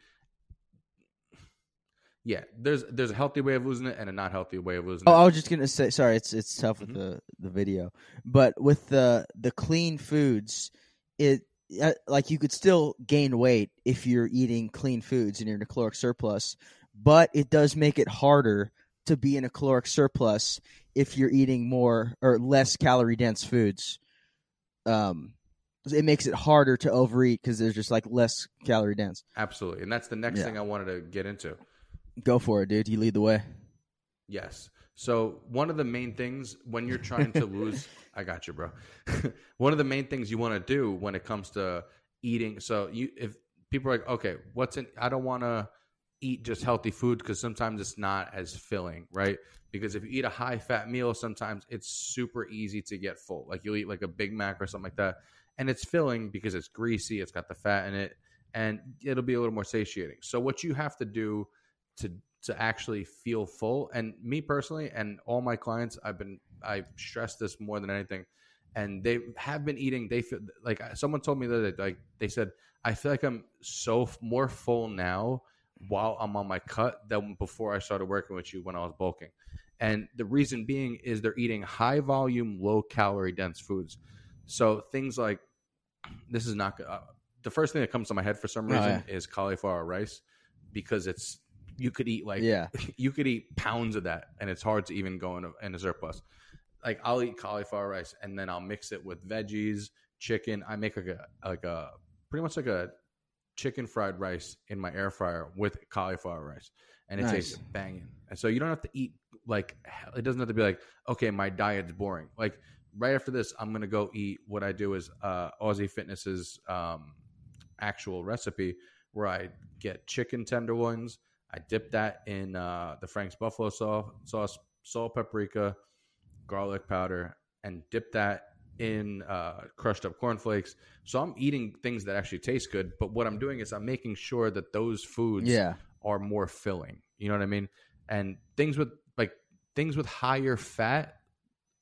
yeah, there's there's a healthy way of losing it and a not healthy way of losing Oh, it. I was just gonna say. Sorry, it's it's tough with Mhm. the the video, but with the the clean foods, it uh, like you could still gain weight if you're eating clean foods and you're in a caloric surplus, but it does make it harder to be in a caloric surplus if you're eating more or less calorie dense foods. Um, it makes it harder to overeat because there's just like less calorie dense. Absolutely, and that's the next Yeah. thing I wanted to get into. Go for it, dude. You lead the way. Yes. So one of the main things when you're trying to lose, I got you, bro. one of the main things you want to do when it comes to eating. So you, if people are like, okay, what's in? I don't want to eat just healthy food because sometimes it's not as filling, right? Because if you eat a high fat meal, sometimes it's super easy to get full. Like you'll eat like a Big Mac or something like that, and it's filling because it's greasy, it's got the fat in it, and it'll be a little more satiating. So what you have to do to to actually feel full. And me personally, and all my clients, I've been I stress this more than anything. And they have been eating. They feel like someone told me that like they said I feel like I'm so f- more full now while I'm on my cut than before I started working with you when I was bulking. And the reason being is they're eating high volume, low calorie dense foods. So things like this is not uh, the first thing that comes to my head for some Oh, reason is cauliflower rice because it's you could eat like yeah, you could eat pounds of that and it's hard to even go in a, in a surplus. Like i'll eat cauliflower rice and then i'll mix it with veggies chicken. I make like a like a pretty much like a chicken fried rice in my air fryer with cauliflower rice and it Nice. tastes banging. And so you don't have to eat like hell- it doesn't have to be like okay my diet's boring. Like right after this i'm gonna go eat what i do is uh aussie fitness's um actual recipe where i get chicken tenderloins I dip that in uh, the Frank's buffalo sauce, sauce, salt, paprika, garlic powder, and dip that in uh, crushed up cornflakes. So I'm eating things that actually taste good. But what I'm doing is I'm making sure that those foods yeah, are more filling. You know what I mean? And things with like things with higher fat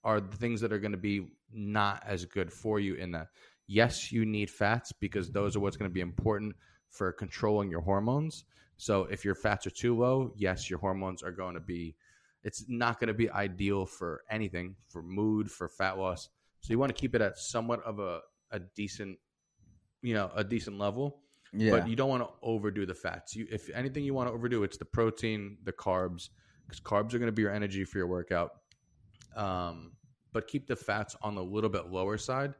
are the things that are going to be not as good for you in that. Yes, you need fats because those are what's going to be important for controlling your hormones. So if your fats are too low, yes, your hormones are going to be it's not going to be ideal for anything, for mood, for fat loss. So you want to keep it at somewhat of a a decent you know, a decent level yeah. but you don't want to overdo the fats. You, if anything, you want to overdo it's the protein, the carbs, because carbs are going to be your energy for your workout. Um, but keep the fats on the little bit lower side.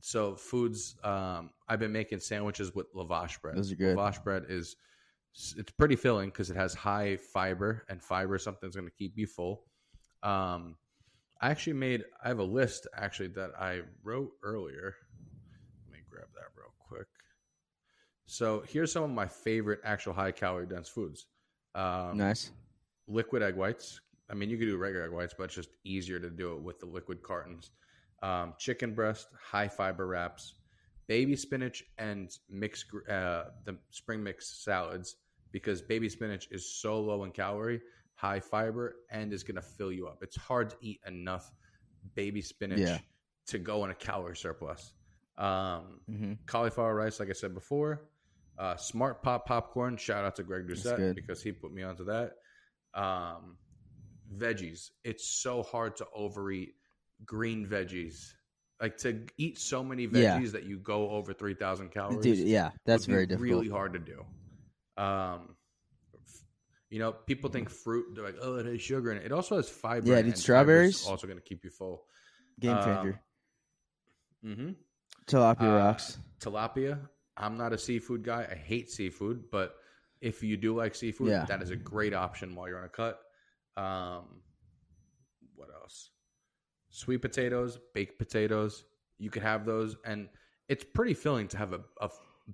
So foods, um, I've been making sandwiches with lavash bread. Those are good. Lavash bread is it's pretty filling because it has high fiber, and fiber is something that's going to keep you full. Um, I actually made. I have a list actually that I wrote earlier. Let me grab that real quick. So here's some of my favorite actual high calorie dense foods. Um, nice. Liquid egg whites. I mean, you could do regular egg whites, but it's just easier to do it with the liquid cartons. Um, chicken breast, high fiber wraps, baby spinach, and mixed uh, the spring mix salads because baby spinach is so low in calorie, high fiber, and is going to fill you up. It's hard to eat enough baby spinach Yeah. to go in a calorie surplus. Um, hmm cauliflower rice, like I said before. Uh, Smart Pop popcorn. Shout out to Greg Doucette because he put me onto that. Um, veggies. It's so hard to overeat green veggies. Like to eat so many Yeah. veggies that you go over three thousand calories. Dude, yeah, that's very difficult. Really hard to do. Um, you know, people think fruit. They're like, oh, it has sugar in it. It also has fiber. Yeah, in it, dude, strawberries? Also going to keep you full. Game um, changer. Mm-hmm. Tilapia Uh, rocks. tilapia. I'm not a seafood guy. I hate seafood, but if you do like seafood, Yeah. that is a great option while you're on a cut. Um, what else? Sweet potatoes, baked potatoes. You could have those, and it's pretty filling to have a, a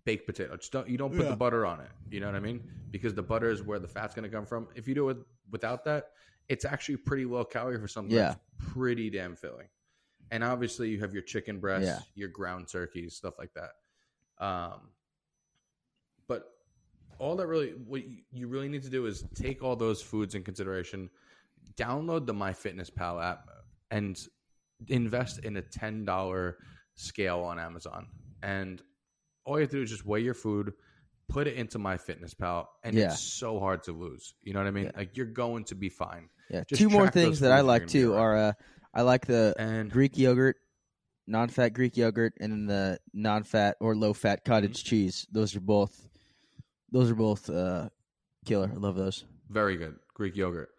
baked potato. Just don't you don't put Yeah. the butter on it. You know what I mean? Because the butter is where the fat's going to come from. If you do it without that, it's actually pretty low calorie for something Yeah. that's pretty damn filling. And obviously, you have your chicken breasts, Yeah. your ground turkeys, stuff like that. Um, but all that really, what you- really need to do is take all those foods in consideration. Download the MyFitnessPal app and invest in a ten dollar scale on Amazon. And all you have to do is just weigh your food, put it into my fitness pal, and Yeah. it's so hard to lose. You know what I mean? Yeah. Like you're going to be fine. Yeah, just two more things that I like you're gonna be too are uh, I like the And Greek yogurt, non-fat Greek yogurt, and then the non-fat or low-fat cottage cheese. Those are both. Those are both uh, killer. I love those. Very good. Greek yogurt.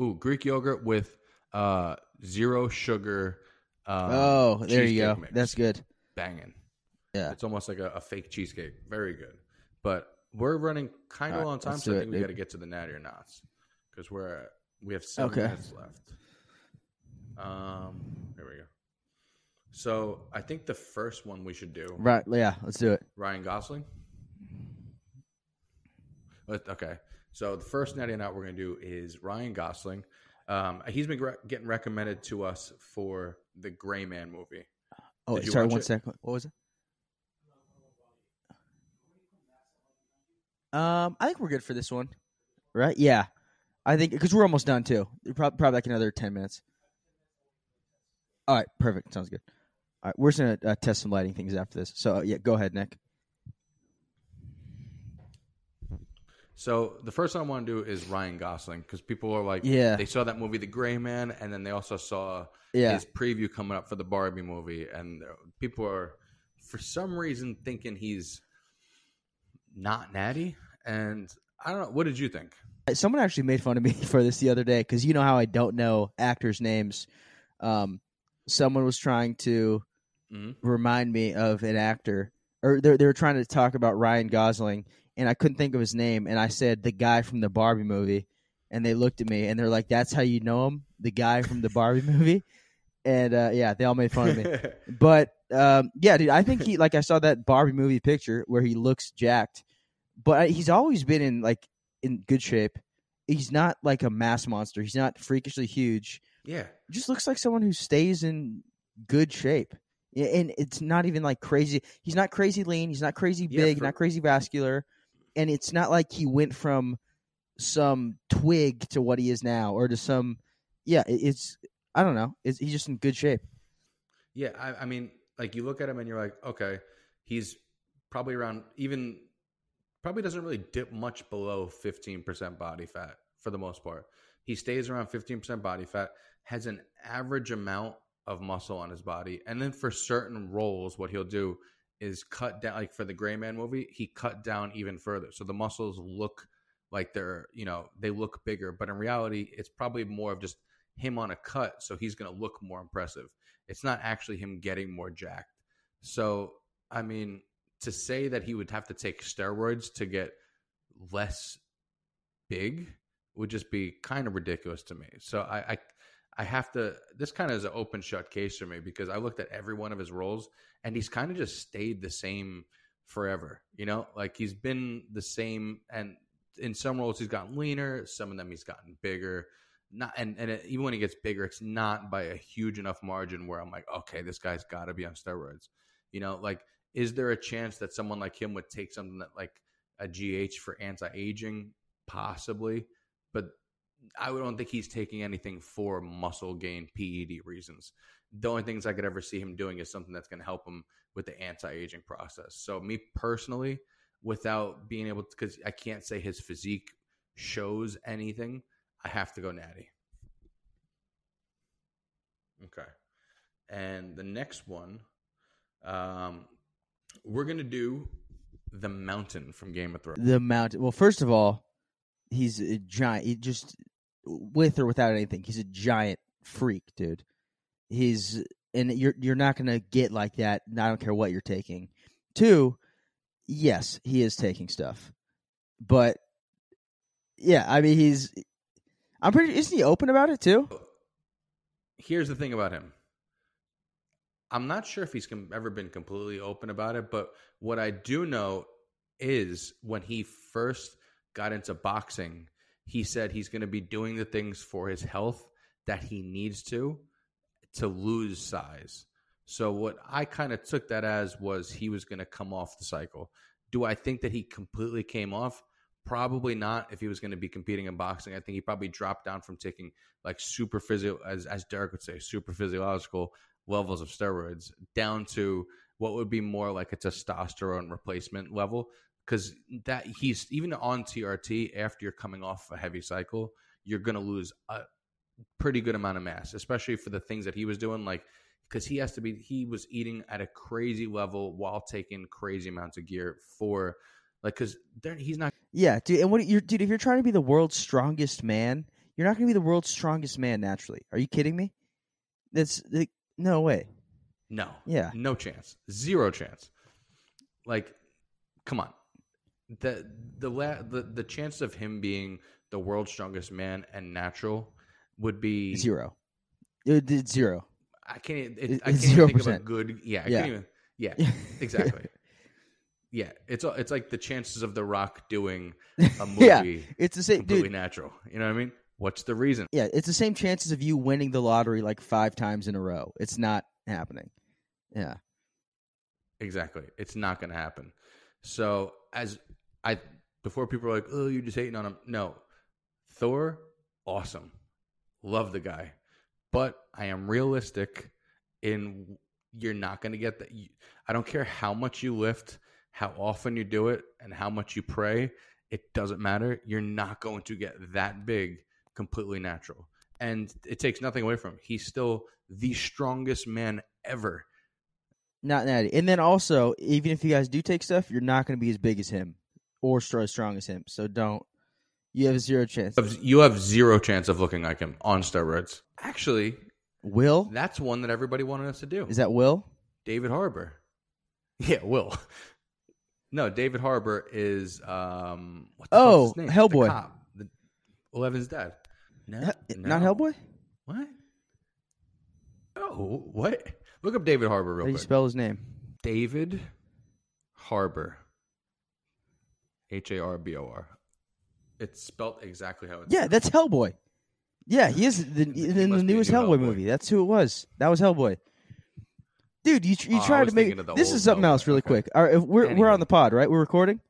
Ooh, Greek yogurt with uh, zero sugar. Um, oh, there you go. mix. That's good. banging. Yeah. It's almost like a, a fake cheesecake. Very good. But we're running kind of All right, on time, let's so I think it, we dude. got to get to the natty or nots because we're at, we have seven Okay. minutes left. Um, here we go. So I think the first one we should do Right. Yeah. Let's do it. Ryan Gosling. Let- Okay, so the first natty or not we're going to do is Ryan Gosling. Um, he's been getting recommended to us for the Gray Man movie. Oh, Did you sorry. watch One it? second. What was it? Um, I think we're good for this one, right? Yeah, I think because we're almost done too. Probably, probably like another ten minutes. All right, perfect. Sounds good. All right, we're just gonna uh, test some lighting things after this. So uh, yeah, go ahead, Nick. So the first one I want to do is Ryan Gosling because people are like, Yeah. they saw that movie, The Gray Man, and then they also saw Yeah, his preview coming up for the Barbie movie, and uh, people are for some reason thinking he's not natty, and I don't know. What did you think? someone actually made fun of me for this the other day because you know how I don't know actors' names. Um, someone was trying to Mhm. remind me of an actor, or they they were trying to talk about Ryan Gosling, and I couldn't think of his name, and I said the guy from the Barbie movie, and they looked at me and they're like, "That's how you know him, the guy from the Barbie movie," and uh, yeah, they all made fun of me. But um, yeah, dude, I think he like I saw that Barbie movie picture where he looks jacked, but I- he's always been in like in good shape. He's not like a mass monster. He's not freakishly huge. yeah, He just looks like someone who stays in good shape. And it's not even like crazy. He's not crazy lean. He's not crazy Yeah, big. for- not crazy vascular. And it's not like he went from some twig to what he is now, or to some. Yeah, it's. I don't know. Is he's just in good shape. yeah. I, I mean, like you look at him and you're like, okay, he's probably around even probably doesn't really dip much below 15% body fat for the most part. He stays around 15% body fat, has an average amount of muscle on his body. And then for certain roles, what he'll do is cut down, like for the Gray Man movie, he cut down even further. So the muscles look like they're, you know, they look bigger. But in reality, it's probably more of just him on a cut. So he's going to look more impressive. It's not actually him getting more jacked. So, I mean, to say that he would have to take steroids to get less big would just be kind of ridiculous to me. So I, I, I have to. This kind of is an open shut case for me because I looked at every one of his roles and he's kind of just stayed the same forever. You know, like he's been the same, and in some roles he's gotten leaner, some of them he's gotten bigger. Not and and it, even when he gets bigger, it's not by a huge enough margin where I'm like, okay, this guy's got to be on steroids. You know, like is there a chance that someone like him would take something that like a GH for anti aging? Possibly, but I don't think he's taking anything for muscle gain PED reasons. The only things I could ever see him doing is something that's going to help him with the anti aging process. So, me personally, without being able to, because I can't say his physique shows anything, I have to go natty. Okay. And the next one, um, we're going to do the mountain from Game of Thrones. The mountain. Well, first of all, he's a giant. He just with or without anything, he's a giant freak, dude. He's and you're you're not gonna get like that. I don't care what you're taking. Two, yes, he is taking stuff, but yeah, I mean he's. I'm pretty. Isn't he open about it too? here's the thing about him. I'm not sure if he's com- ever been completely open about it, but what I do know is when he first got into boxing, he said he's going to be doing the things for his health that he needs to to lose size. So what I kind of took that as was he was going to come off the cycle. Do I think that he completely came off? Probably not. If he was going to be competing in boxing, I think he probably dropped down from taking like super physio, as as Derek would say, super physiological levels of steroids down to what would be more like a testosterone replacement level. Because that he's even on TRT after you're coming off a heavy cycle, you're going to lose a pretty good amount of mass, especially for the things that he was doing. Like because he has to be, he was eating at a crazy level while taking crazy amounts of gear for like because he's not Yeah, dude. And what you're, dude? If you're trying to be the world's strongest man, you're not gonna be the world's strongest man naturally. Are you kidding me? That's like, no way. no Yeah. no chance zero chance Like, come on. The the la- the the chance of him being the world's strongest man and natural would be Zero. It zero. I can't. It, It- I can't even think of a good. Yeah, I Yeah. can't even. Yeah, exactly. Yeah, it's it's like the chances of The Rock doing a movie Yeah, It's the same, completely dude. natural. You know what I mean? What's the reason? Yeah, it's the same chances of you winning the lottery like five times in a row. It's not happening. Yeah. Exactly. It's not going to happen. So as I before people are like, "Oh, you're just hating on him." No. Thor, awesome. Love the guy. But I am realistic in you're not going to get that I don't care how much you lift, how often you do it, and how much you pray, it doesn't matter. You're not going to get that big completely natural. And it takes nothing away from him. He's still the strongest man ever. Not natty. And then also, even if you guys do take stuff, you're not going to be as big as him or as strong as him. So don't. You have zero chance. You You have zero chance of looking like him on steroids. Actually, Will? that's one that everybody wanted us to do. Is that Will? David Harbour. Yeah, Will. No, David Harbour is um. What the Oh, his name? Hellboy. The cop. The, Eleven's dad. No, He- Not. Hellboy? What? Oh, what? Look up David Harbour How real do you quick. spell his name? David Harbor. H A R B O R. It's spelled exactly how it's. Yeah, that's Hellboy. Yeah, he is the, in the must be a newest new Hellboy, Hellboy. movie. That's who it was. That was Hellboy. Dude, you you Oh, try to make thinking of the this is something else really Okay. quick. All right, we're we're on the pod, right? We're recording.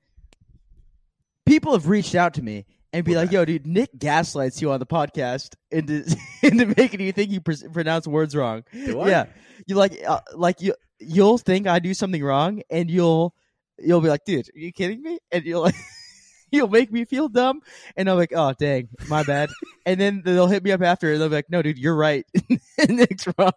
People have reached out to me and be We're like, "Yo, dude, Nick gaslights you on the podcast into into making you think you pr- pronounce words wrong." Yeah, you like uh, like you you'll think I do something wrong, and you'll you'll be like, "Dude, are you kidding me?" And you'll like. You'll make me feel dumb, and I'm like, "Oh, dang, my bad." and then they'll hit me up after, and they'll be like, "No, dude, you're right. Nick's wrong."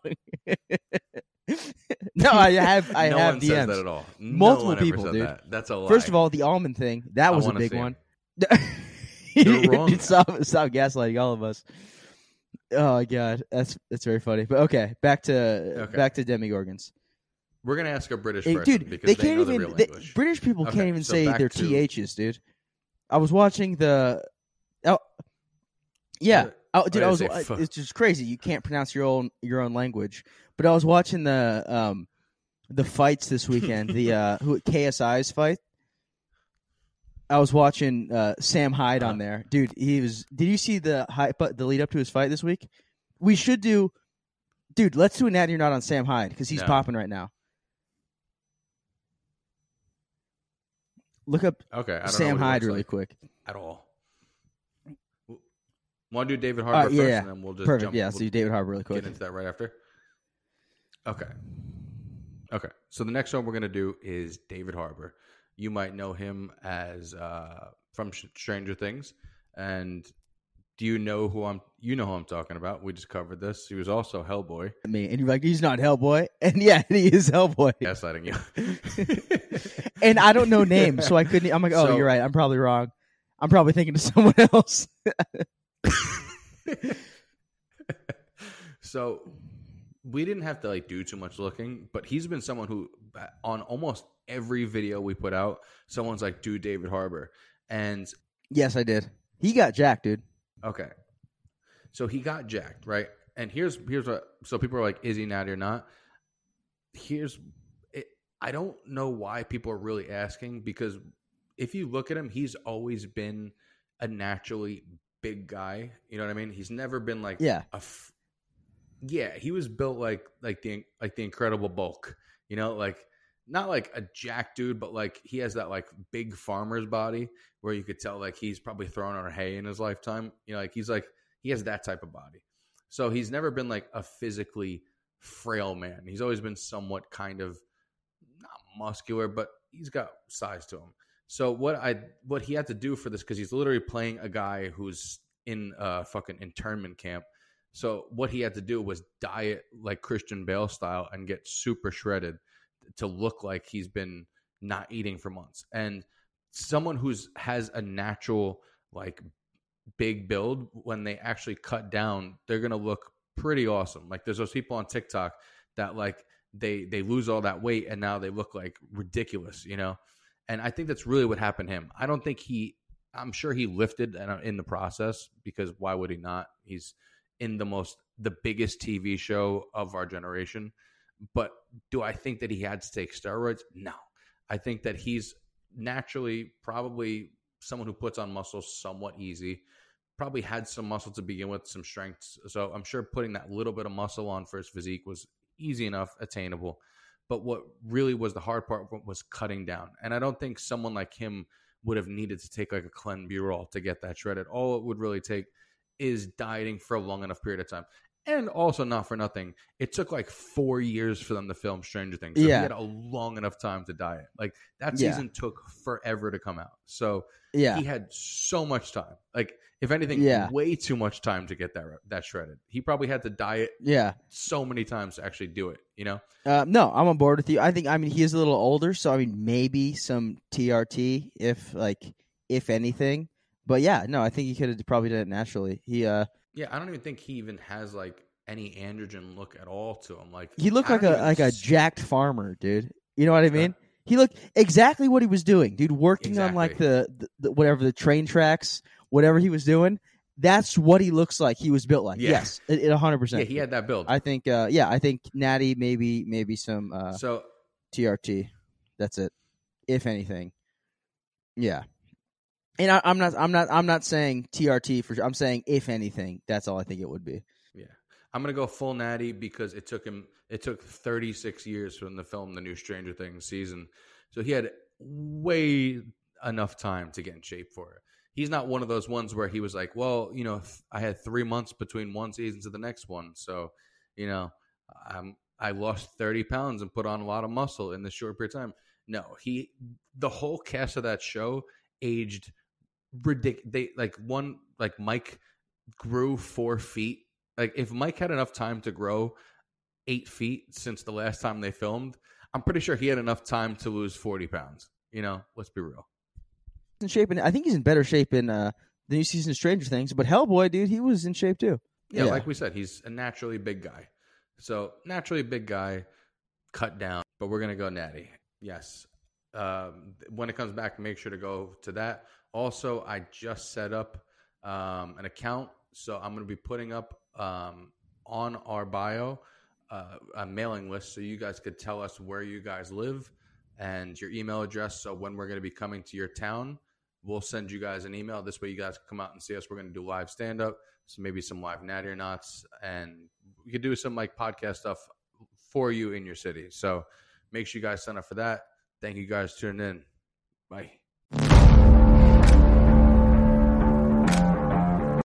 no, I have, I no have one DMs. says that at all. Multiple no ever people, said dude. That. That's a lie. First of all, the almond thing that was a big one. You're wrong. Stop, stop gaslighting all of us. Oh my god, that's that's very funny. But okay, back to Okay. back to Demogorgons. we're gonna ask a British Hey, dude, because they they, can't the even. real they- British people Okay, can't even so say their to- ths, dude. I was watching the. Oh, yeah. Oh, dude, I was. I- It's just crazy. You can't pronounce your own your own language. But I was watching the um the fights this weekend. the uh who KSI's fight. I was watching uh Sam Hyde on Uh. there, dude. He was. Did you see the hype? The lead up to his fight this week. We should do, dude. Let's do an ad. You're not on Sam Hyde because he's No. popping right now. Look up Okay, I don't Sam Hyde really like quick. at all. Want to do David Uh, Harbour yeah, first, yeah. and then we'll just Perfect. jump. yeah, we'll let's do David Harbour really quick. get into that right after. Okay. Okay. So the next one we're gonna do is David Harbour. You might know him as uh, from Stranger Things, and do you know who I'm? You know who I'm talking about. We just covered this. He was also Hellboy. me, and you're like, he's not Hellboy, and yeah, he is Hellboy. Gaslighting you. and I don't know names, so I couldn't. I'm like, oh, So- you're right. I'm probably wrong. I'm probably thinking of someone else. So we didn't have to like do too much looking, but he's been someone who on almost every video we put out, someone's like, "Do David Harbour." and yes, I did. He got jacked, dude. okay, so he got jacked, right? And here's here's what. So people are like, "Is he natty or not?" Here's, it, I don't know why people are really asking because if you look at him, he's always been a naturally big guy. You know what I mean? He's never been like Yeah. a f- yeah, he was built like like the like the Incredible Bulk. You know, like not like a jack dude, but like he has that like big farmer's body where you could tell like he's probably thrown on hay in his lifetime. You know, like he's like he has that type of body. So he's never been like a physically frail man. He's always been somewhat kind of not muscular, but he's got size to him. So what I what he had to do for this because he's literally playing a guy who's in a fucking internment camp. So what he had to do was diet like Christian Bale style and get super shredded to look like he's been not eating for months. And someone who's has a natural like big build when they actually cut down, they're gonna look pretty awesome. Like there's those people on TikTok that like they they lose all that weight and now they look like ridiculous, you know. And I think that's really what happened to him. I don't think he. I'm sure he lifted in the process because why would he not? He's in the most the biggest TV show of our generation. But do I think that he had to take steroids? No. I think that he's naturally probably someone who puts on muscle somewhat easy. Probably had some muscle to begin with, some strength. So I'm sure putting that little bit of muscle on for his physique was easy enough, attainable. But what really was the hard part was cutting down. And I don't think someone like him would have needed to take like a clenbuterol to get that shredded. All it would really take is dieting for a long enough period of time. And also, not for nothing, it took like four years for them to film Stranger Things. So Yeah. he had a long enough time to diet. Like that Yeah. season took forever to come out. So Yeah. he had so much time. Like if anything, Yeah. way too much time to get that that shredded. He probably had to diet yeah. so many times to actually do it. You know? Uh, no, I'm on board with you. I think I mean he is a little older, so I mean maybe some TRT if like if anything. But yeah, no, I think he could have probably done it naturally. He uh Yeah, I don't even think he even has like any androgen look at all to him. Like he looked like a like a jacked farmer, dude. You know what I mean? He looked exactly what he was doing, dude. Working on like the, the, the whatever the train tracks, whatever he was doing. That's what he looks like. He was built like. Yeah. Yes, it, it 100%. Yeah, he had that build. I think. Uh, yeah, I think Natty maybe maybe some uh, so TRT. That's it. If anything, yeah. And I, I'm not. I'm not. I'm not saying TRT for. sure. I'm saying if anything, that's all I think it would be. yeah, I'm gonna go full natty because it took him. It took 36 years from the film the new Stranger Things season, so he had way enough time to get in shape for it. He's not one of those ones where he was like, well, you know, I had three months between one season to the next one, so you know, I'm I lost 30 pounds and put on a lot of muscle in this short period of time. No, he the whole cast of that show aged ridiculous. They like one like Mike grew four feet. Like if Mike had enough time to grow eight feet since the last time they filmed, I'm pretty sure he had enough time to lose 40 pounds. You know, let's be real. In shape, and I think he's in better shape in uh, the new season of Stranger Things. But Hellboy, dude, he was in shape too. Yeah, Yeah. like we said, he's a naturally big guy. So naturally big guy, cut down. But we're gonna go natty. Yes. Um, when it comes back, make sure to go to that. Also, I just set up um, an account, so I'm gonna be putting up um, on our bio uh, a mailing list, so you guys could tell us where you guys live and your email address. So when we're gonna be coming to your town, we'll send you guys an email. This way, you guys can come out and see us. We're gonna do live stand up so maybe some live natty or nots, and we could do some like podcast stuff for you in your city. So make sure you guys sign up for that. Thank you guys tuning in. Bye.